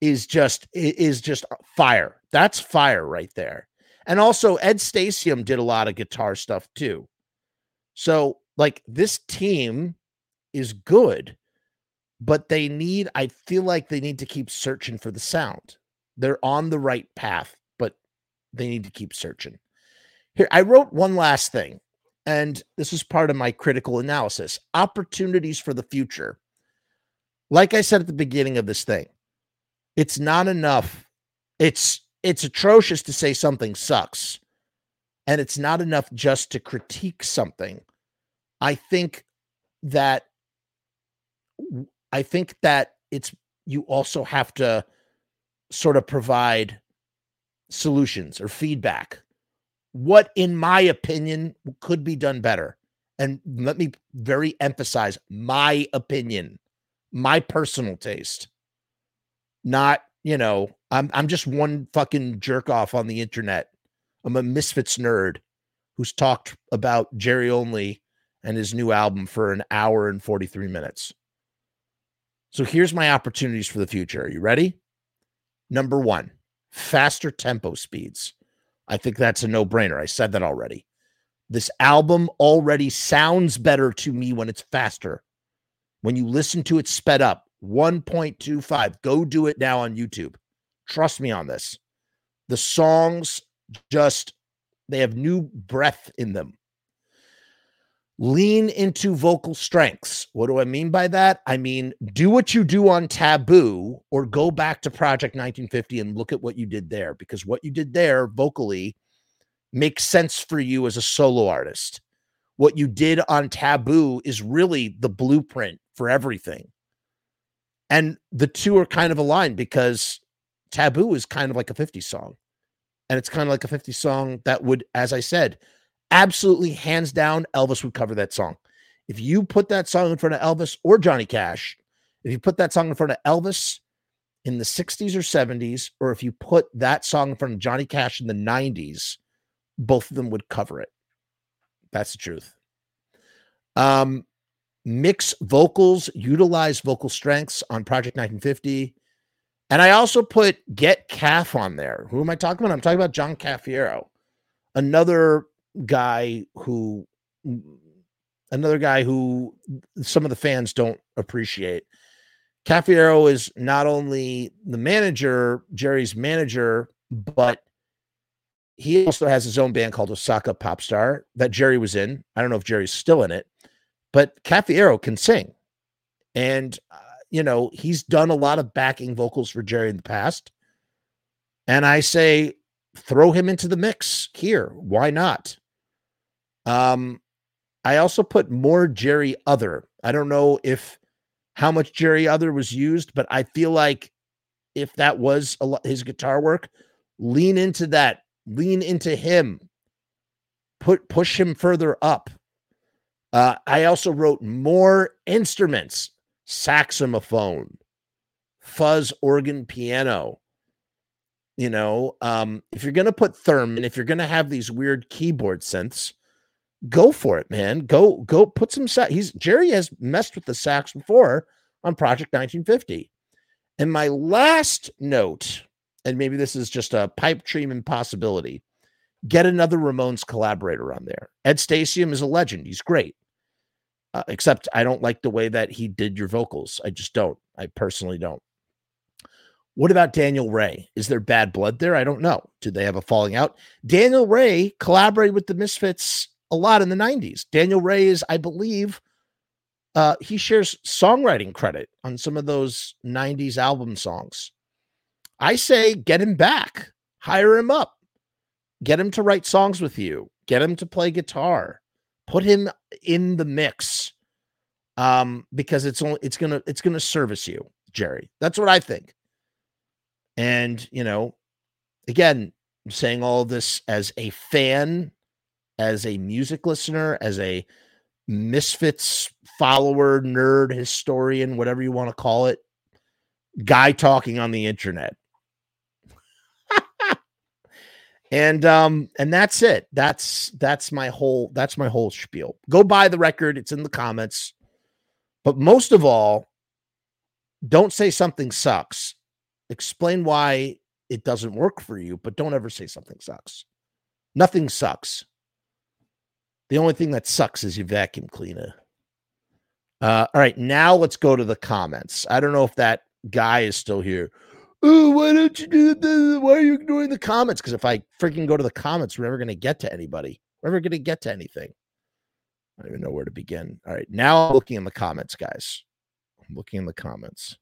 Speaker 1: is just is just fire. That's fire right there. And also Ed Stasium did a lot of guitar stuff too. So like this team is good, but they need I feel like they need to keep searching for the sound. They're on the right path, but they need to keep searching. Here I wrote one last thing and this is part of my critical analysis opportunities for the future. Like I said at the beginning of this thing, it's not enough. It's it's atrocious to say something sucks. And it's not enough just to critique something. I think that I think that it's you also have to sort of provide solutions or feedback what, in my opinion, could be done better. And let me very emphasize my opinion, my personal taste. Not, you know, I'm I'm just one fucking jerk off on the internet. I'm a misfits nerd who's talked about Jerry Only and his new album for an hour and 43 minutes. So here's my opportunities for the future. Are you ready? Number one, faster tempo speeds. I think that's a no brainer. I said that already. This album already sounds better to me when it's faster. When you listen to it sped up, 1.25. Go do it now on YouTube. Trust me on this. The songs just they have new breath in them. Lean into vocal strengths. What do I mean by that? I mean, do what you do on Taboo or go back to Project 1950 and look at what you did there because what you did there vocally makes sense for you as a solo artist. What you did on Taboo is really the blueprint for everything. And the two are kind of aligned because Taboo is kind of like a 50 song. And it's kind of like a 50 song that would, as I said, absolutely hands down, Elvis would cover that song. If you put that song in front of Elvis or Johnny Cash, if you put that song in front of Elvis in the 60s or 70s, or if you put that song in front of Johnny Cash in the 90s, both of them would cover it. That's the truth. Um, mix vocals, utilize vocal strengths on Project 1950. And I also put Get Calf on there. Who am I talking about? I'm talking about John Cafiero, another guy who another guy who some of the fans don't appreciate. Cafiero is not only the manager, Jerry's manager, but he also has his own band called Osaka Popstar that Jerry was in. I don't know if Jerry's still in it, but Cafiero can sing. And, uh, you know, he's done a lot of backing vocals for Jerry in the past. And I say, throw him into the mix here. Why not? Um, I also put more Jerry Other. I don't know if how much Jerry Other was used, but I feel like if that was a lot, his guitar work, lean into that, lean into him, put push him further up. Uh, I also wrote more instruments, saxophone, fuzz organ piano. You know, um, if you're gonna put theremin, if you're gonna have these weird keyboard synths, go for it, man. Go, go put some sax. He's Jerry has messed with the sax before on Project 1950. And my last note, and maybe this is just a pipe dream impossibility, get another Ramones collaborator on there. Ed Stasium is a legend. He's great. Uh, except I don't like the way that he did your vocals. I just don't. I personally don't. What about Daniel Rey? Is there bad blood there? I don't know. Did they have a falling out? Daniel Rey collaborated with the Misfits a lot in the 90s. Daniel Rey is, I believe, uh, he shares songwriting credit on some of those 90s album songs. I say get him back, hire him up, get him to write songs with you, get him to play guitar, put him in the mix. Um, because it's only it's gonna it's gonna service you, Jerry. That's what I think. And you know, again, I'm saying all this as a fan as a music listener, as a misfits follower, nerd, historian, whatever you want to call it, guy talking on the internet. [laughs] and um and that's it. That's that's my whole that's my whole spiel. Go buy the record, it's in the comments. But most of all, don't say something sucks. Explain why it doesn't work for you, but don't ever say something sucks. Nothing sucks. The only thing that sucks is your vacuum cleaner. Uh, all right, now let's go to the comments. I don't know if that guy is still here. Oh, why don't you do this? Why are you ignoring the comments? Because if I freaking go to the comments, we're never going to get to anybody. We're never going to get to anything. I don't even know where to begin. All right, now I'm looking in the comments, guys. I'm looking in the comments.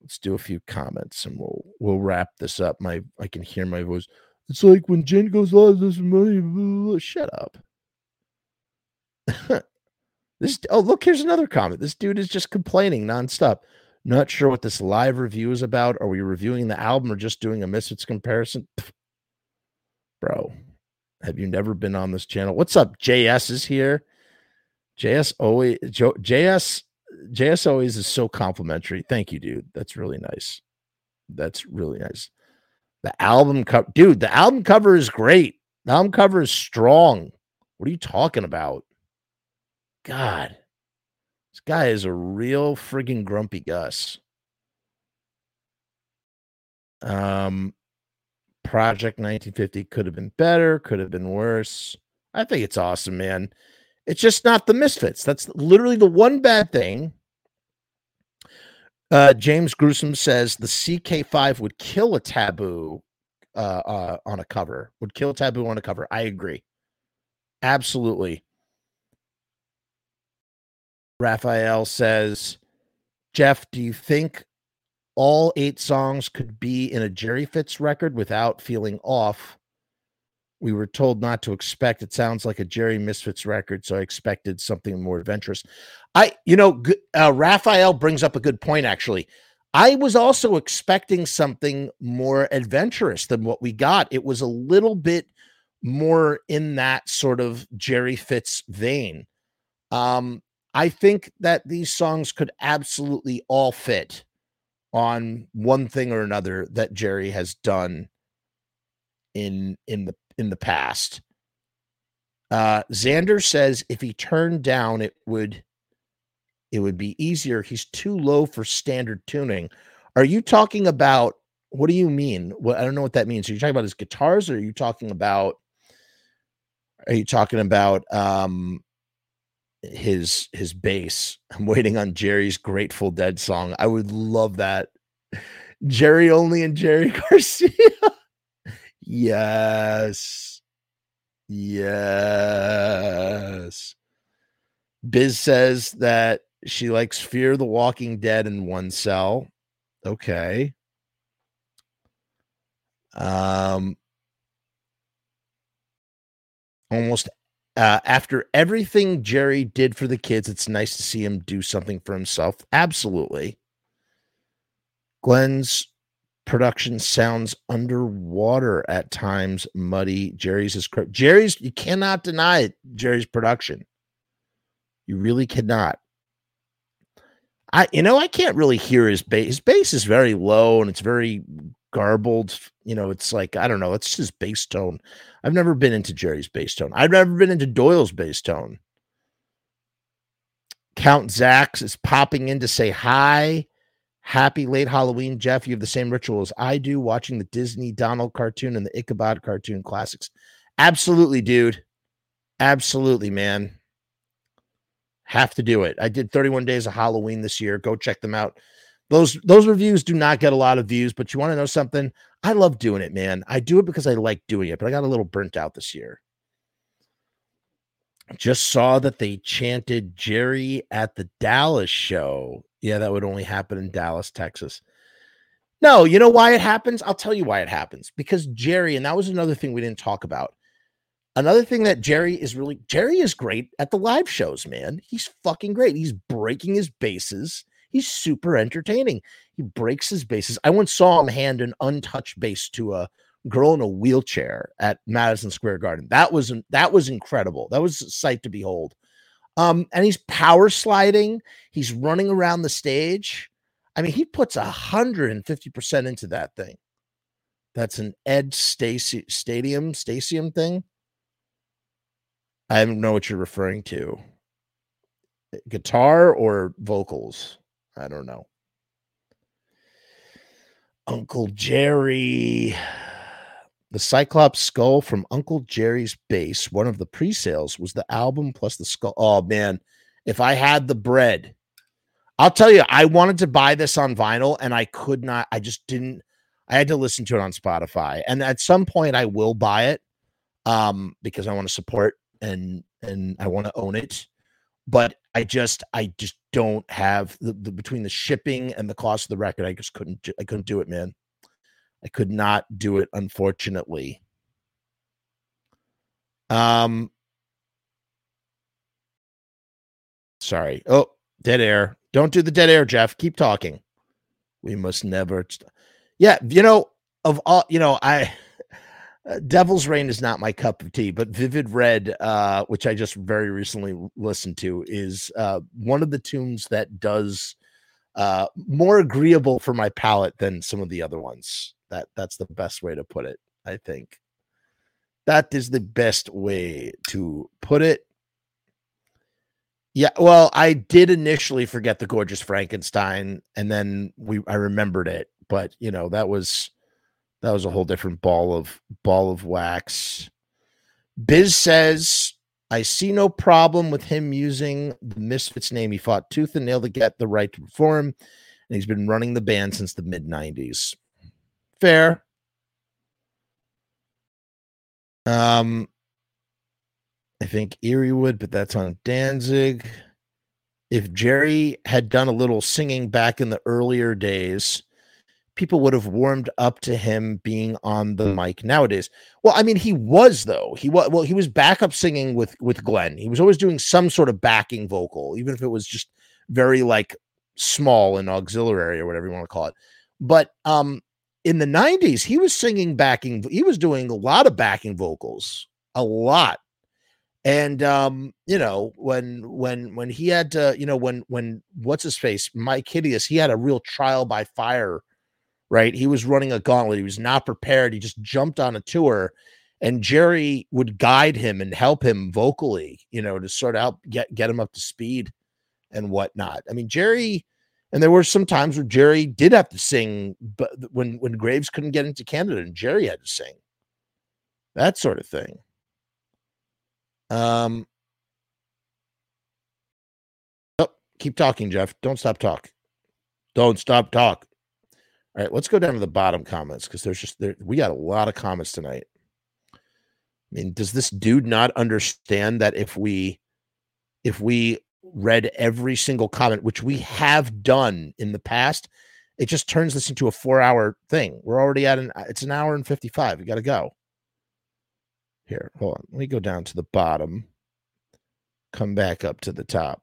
Speaker 1: Let's do a few comments and we'll we'll wrap this up. My I can hear my voice. It's like when Jen goes oh, live, this money. Shut up. [laughs] this oh look, here's another comment. This dude is just complaining nonstop. Not sure what this live review is about. Are we reviewing the album or just doing a Misfits comparison? Bro, have you never been on this channel? What's up? JS is here. JS always JS JS always is so complimentary. Thank you, dude. That's really nice. That's really nice. The album cover, dude, the album cover is great. The album cover is strong. What are you talking about? God, this guy is a real friggin' grumpy Gus. Um, Project 1950 could have been better, could have been worse. I think it's awesome, man. It's just not the Misfits. That's literally the one bad thing uh, James Gruesome says the CK5 would kill a taboo uh, uh, on a cover, would kill taboo on a cover. I agree. Absolutely. Raphael says, Jeff, do you think all eight songs could be in a Jerry Fitz record without feeling off? We were told not to expect. It sounds like a Jerry Misfits record, so I expected something more adventurous. I, you know, uh, Raphael brings up a good point. Actually, I was also expecting something more adventurous than what we got. It was a little bit more in that sort of Jerry Fitz vein. Um, I think that these songs could absolutely all fit on one thing or another that Jerry has done in in the in the past. Uh Xander says if he turned down it would it would be easier. He's too low for standard tuning. Are you talking about what do you mean? What I don't know what that means. Are you talking about his guitars or are you talking about are you talking about um his his bass? [laughs] I'm waiting on Jerry's Grateful Dead song. I would love that. [laughs] Jerry only and Jerry [laughs] Garcia. Yes. Yes. Biz says that she likes Fear the Walking Dead in one cell. Okay. Um almost uh, after everything Jerry did for the kids, it's nice to see him do something for himself. Absolutely. Glenn's production sounds underwater at times, muddy. Jerry's is correct. Jerry's, you cannot deny it. Jerry's production. You really cannot. I, you know, I can't really hear his bass. His bass is very low and it's very garbled. You know, it's like, I don't know, it's just bass tone. I've never been into Jerry's bass tone. I've never been into Doyle's bass tone. Count Zax is popping in to say hi. Happy late Halloween, Jeff. You have the same ritual as I do, watching the Disney Donald cartoon and the Ichabod cartoon classics. Absolutely, dude. Absolutely, man. Have to do it. I did 31 days of Halloween this year. Go check them out. Those those reviews do not get a lot of views, but you want to know something? I love doing it, man. I do it because I like doing it, but I got a little burnt out this year. Just saw that they chanted Jerry at the Dallas show. Yeah, that would only happen in Dallas, Texas. No, you know why it happens? I'll tell you why it happens. Because Jerry, and that was another thing we didn't talk about. Another thing that Jerry is really Jerry is great at the live shows, man. He's fucking great. He's breaking his basses. He's super entertaining. He breaks his basses. I once saw him hand an untouched bass to a girl in a wheelchair at Madison Square Garden. That was that was incredible. That was a sight to behold. Um, and he's power sliding. He's running around the stage. I mean, he puts a hundred and fifty percent into that thing. That's an Ed Stacy Stadium Stadium thing. I don't know what you're referring to. Guitar or vocals? I don't know. Uncle Jerry. The Cyclops skull from Uncle Jerry's bass, one of the pre sales, was the album plus the skull. Oh, man. If I had the bread, I'll tell you, I wanted to buy this on vinyl and I could not. I just didn't. I had to listen to it on Spotify. And at some point, I will buy it um, because I want to support and and I want to own it. But I just I just don't have the, the between the shipping and the cost of the record. I just couldn't I couldn't do it, man. I could not do it, unfortunately. Um sorry. Oh, dead air. Don't do the dead air, Jeff. Keep talking. We must never st- yeah, you know, of all you know, I [laughs] uh, Devil's Rain is not my cup of tea, but Vivid Red, uh, which I just very recently listened to, is uh, one of the tunes that does uh, more agreeable for my palate than some of the other ones. That that's the best way to put it. I think that is the best way to put it. Yeah, well, I did initially forget the gorgeous Frankenstein, and then we I remembered it, but you know that was that was a whole different ball of ball of wax. Biz says, I see no problem with him using the Misfits name. He fought tooth and nail to get the right to perform, and he's been running the band since the mid 90s. Fair. Um, I think Erie would, but that's on Danzig. if Jerry had done a little singing back in the earlier days, people would have warmed up to him being on the mic nowadays. Well, I mean, he was though. He was well, he was backup singing with with Glenn. He was always doing some sort of backing vocal, even if it was just very like small and auxiliary or whatever you want to call it. But um in the 90s, he was singing backing, he was doing a lot of backing vocals, a lot. And um, you know, when when when he had to, you know, when when what's his face, Myke Hideous, he had a real trial by fire right? He was running a gauntlet. He was not prepared. He just jumped on a tour, and Jerry would guide him and help him vocally, you know, to sort of help get get him up to speed and whatnot. I mean, Jerry, and there were some times where Jerry did have to sing, but when when Graves couldn't get into Canada, and Jerry had to sing, that sort of thing. Um. Oh, keep talking, Jeff. Don't stop talk. Don't stop talk. All right, let's go down to the bottom comments because there's just there we got a lot of comments tonight. I mean, does this dude not understand that if we if we read every single comment, which we have done in the past, it just turns this into a four-hour thing. We're already at an it's an hour and 55. We gotta go. Here, hold on. Let me go down to the bottom, come back up to the top.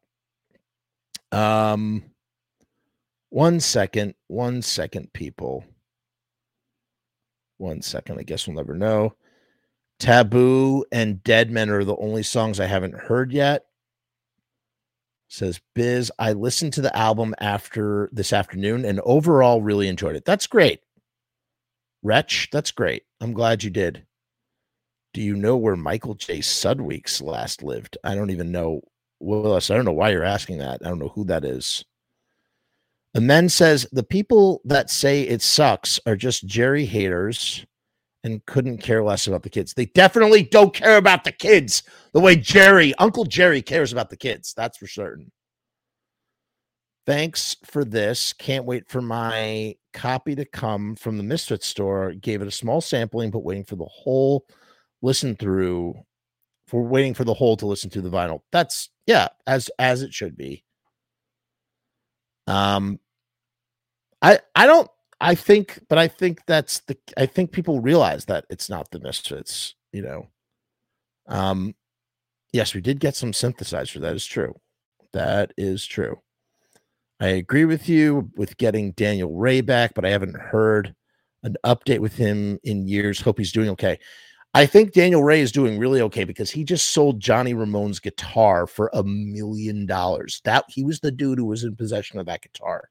Speaker 1: Um one second, one second, people. One second. I guess we'll never know. Taboo and Dead Men are the only songs I haven't heard yet. Says Biz, I listened to the album after this afternoon and overall really enjoyed it. That's great. Wretch, that's great. I'm glad you did. Do you know where Michael J. Sudweeks last lived? I don't even know. Willis, I don't know why you're asking that. I don't know who that is. And then says the people that say it sucks are just Jerry haters and couldn't care less about the kids. They definitely don't care about the kids the way Jerry, Uncle Jerry, cares about the kids. That's for certain. Thanks for this. Can't wait for my copy to come from the Misfit store. Gave it a small sampling, but waiting for the whole listen through. For waiting for the whole to listen to the vinyl. That's yeah, as as it should be. Um, I I don't I think, but I think that's the I think people realize that it's not the Misfits, you know. Um, yes, we did get some synthesizer. That is true. That is true. I agree with you with getting Daniel Rey back, but I haven't heard an update with him in years. Hope he's doing okay. I think Daniel Rey is doing really okay because he just sold Johnny Ramone's guitar for a million dollars. That he was the dude who was in possession of that guitar.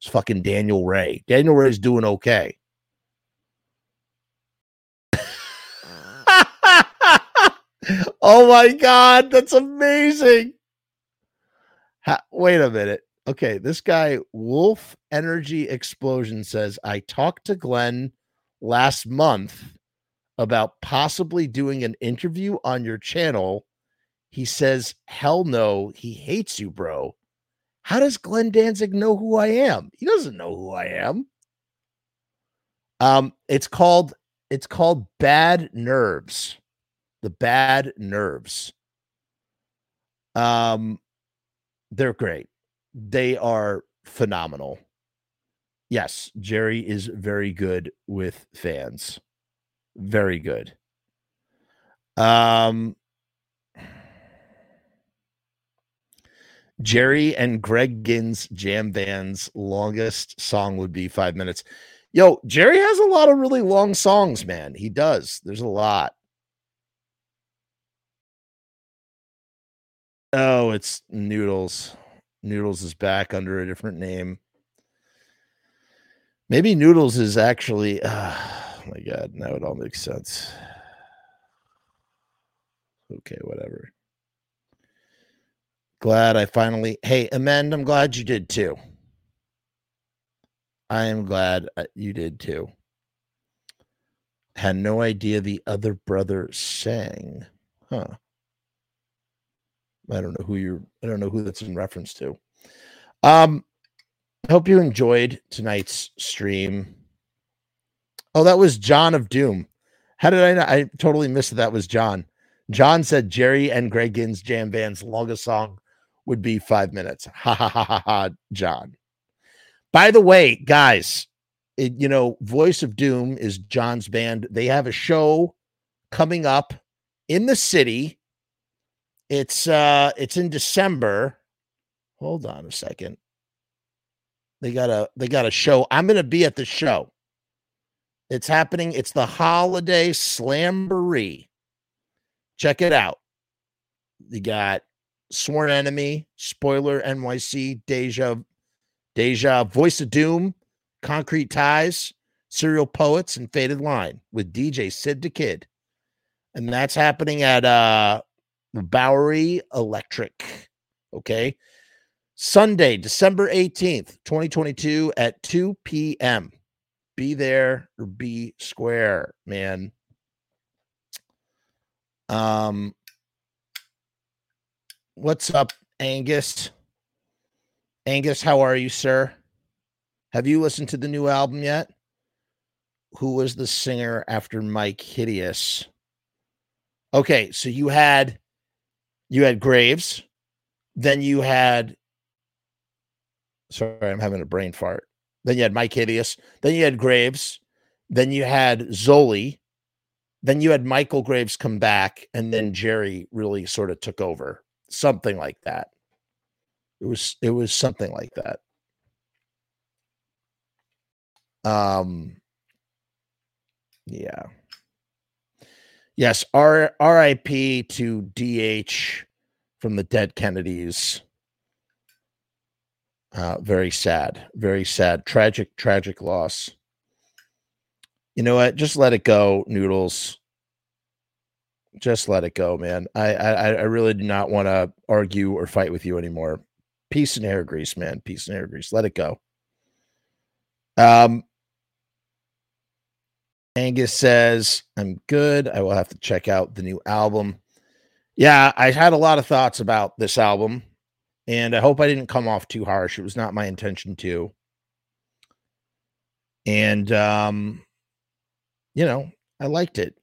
Speaker 1: It's fucking Daniel Rey. Daniel Rey's doing okay. [laughs] oh my god, that's amazing. Ha- wait a minute. Okay, this guy Wolf Energy Explosion says I talked to Glenn last month about possibly doing an interview on your channel. He says, Hell no, he hates you, bro. How does Glenn Danzig know who I am? He doesn't know who I am. Um, it's called it's called Bad Nerves. The Bad Nerves. Um, they're great. They are phenomenal. Yes, Jerry is very good with fans very good. Um, Jerry and Greg Ginn's jam band's longest song would be five minutes. Yo, Jerry has a lot of really long songs, man. He does. There's a lot. Oh, it's Noodles. Noodles is back under a different name. Maybe Noodles is actually. Uh, [sighs] Oh my god, now it all makes sense. Okay, whatever. Glad I finally. Hey, Amend, I'm glad you did too. I am glad uh, you did too. Had no idea the other brother sang. Huh. I don't know who you're I don't know who that's in reference to. Um I hope you enjoyed tonight's stream. Oh, that was John of Doom. How did I know? I totally missed that. That was John. John said Jerry and Greg Ginn's jam band's longest song would be five minutes. Ha ha ha ha ha, John. By the way, guys, it, you know, Voice of Doom is John's band. They have a show coming up in the city. It's uh it's in December. Hold on a second. They got a they got a show. I'm gonna be at the show. It's happening. It's the holiday slamboree. Check it out. You got Sworn Enemy, Spoiler NYC, Deja, Deja, Voice of Doom, Concrete Ties, Serial Poets, and Faded Line with DJ Sid the Kid. And that's happening at uh Bowery Electric. Okay. Sunday, December 18th, 2022 at 2 p.m. Be there or be square, man. Um, what's up, Angus? Angus, how are you, sir? Have you listened to the new album yet? Who was the singer after Myke Hideous? Okay, so you had you had Graves, then you had sorry, I'm having a brain fart. Then you had Myke Hideous, then you had Graves, then you had Zoli, then you had Michael Graves come back, and then Jerry really sort of took over. Something like that. It was it was something like that. Um yeah. Yes, R RIP to DH from the dead Kennedys. Uh, very sad, very sad, tragic, tragic loss. You know what? Just let it go, Noodles. Just let it go, man. I I, I really do not want to argue or fight with you anymore. Peace and hair grease, man. Peace and hair grease. Let it go. Um, Angus says, I'm good. I will have to check out the new album. Yeah, I had a lot of thoughts about this album, and I hope I didn't come off too harsh. It was not my intention to. And um, you know, I liked it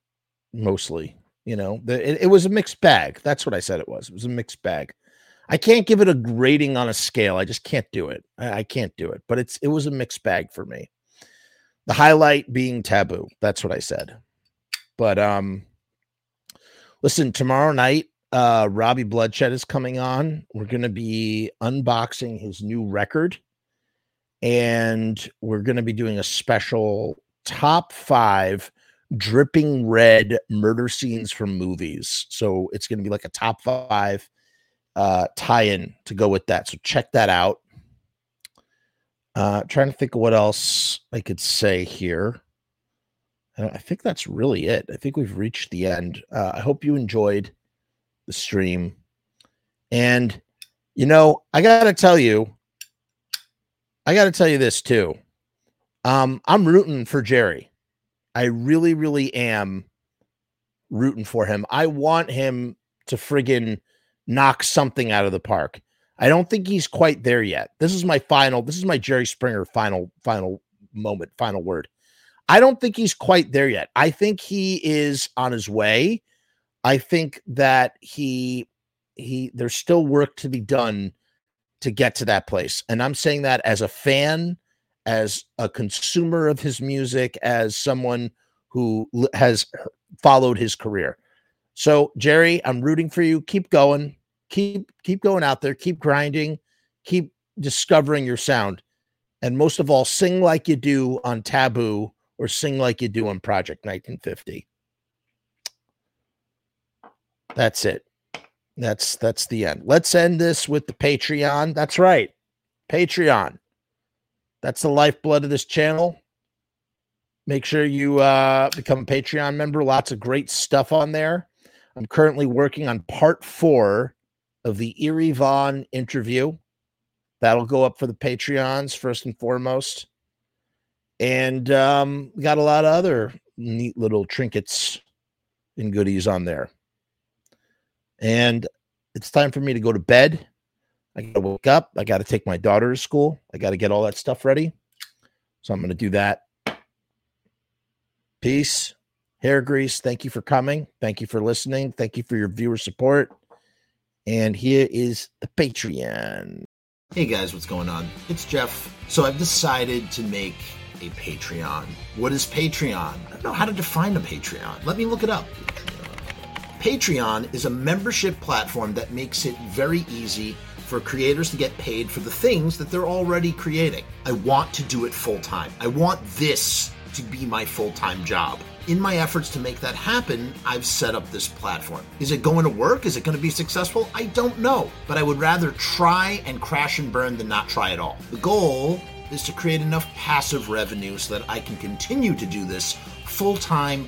Speaker 1: mostly. You know, the, it, it was a mixed bag. That's what I said it was. It was a mixed bag. I can't give it a rating on a scale. I just can't do it. I, I can't do it. But it's it was a mixed bag for me. The highlight being taboo. That's what I said. But um listen, tomorrow night, uh Robbie Bloodshed is coming on. We're gonna be unboxing his new record, and we're gonna be doing a special top five dripping red murder scenes from movies. So it's gonna be like a top five uh tie-in to go with that. So check that out. Uh, trying to think of what else I could say here. Uh, I think that's really it. I think we've reached the end. Uh, I hope you enjoyed the stream. And, you know, I got to tell you, I got to tell you this too. Um, I'm rooting for Jerry. I really, really am rooting for him. I want him to friggin' knock something out of the park. I don't think he's quite there yet. This is my final. This is my Jerry Springer final final moment, final word. I don't think he's quite there yet. I think he is on his way. I think that he he there's still work to be done to get to that place. And I'm saying that as a fan, as a consumer of his music, as someone who has followed his career. So, Jerry, I'm rooting for you. Keep going. Keep keep going out there. Keep grinding. Keep discovering your sound. And most of all sing like you do on taboo or sing like you do on project 1950 that's it. That's that's the end. Let's end this with the patreon. That's right. Patreon that's the lifeblood of this channel make sure you uh become a patreon member lots of great stuff on there i'm currently working on part four of the Eerie Von interview. That'll go up for the Patreons first and foremost. And um, got a lot of other neat little trinkets and goodies on there. And it's time for me to go to bed. I got to wake up. I got to take my daughter to school. I got to get all that stuff ready. So I'm going to do that. Peace. Hair grease. Thank you for coming. Thank you for listening. Thank you for your viewer support And here is the Patreon.
Speaker 2: Hey guys, what's going on? It's Jeff. So I've decided to make a Patreon. What is Patreon? I don't know how to define a Patreon. Let me look it up. Patreon is a membership platform that makes it very easy for creators to get paid for the things that they're already creating. I want to do it full time. I want this to be my full time job. In my efforts to make that happen, I've set up this platform. Is it going to work? Is it going to be successful? I don't know, but I would rather try and crash and burn than not try at all. The goal is to create enough passive revenue so that I can continue to do this full time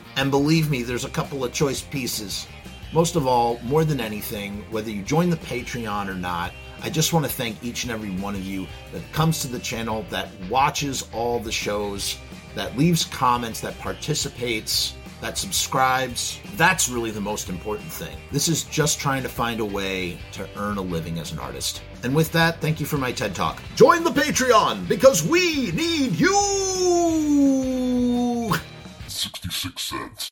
Speaker 2: And believe me, there's a couple of choice pieces. Most of all, more than anything, whether you join the Patreon or not, I just want to thank each and every one of you that comes to the channel, that watches all the shows, that leaves comments, that participates, that subscribes. That's really the most important thing. This is just trying to find a way to earn a living as an artist. And with that, thank you for my TED Talk. Join the Patreon because we need you!
Speaker 4: 66 cents.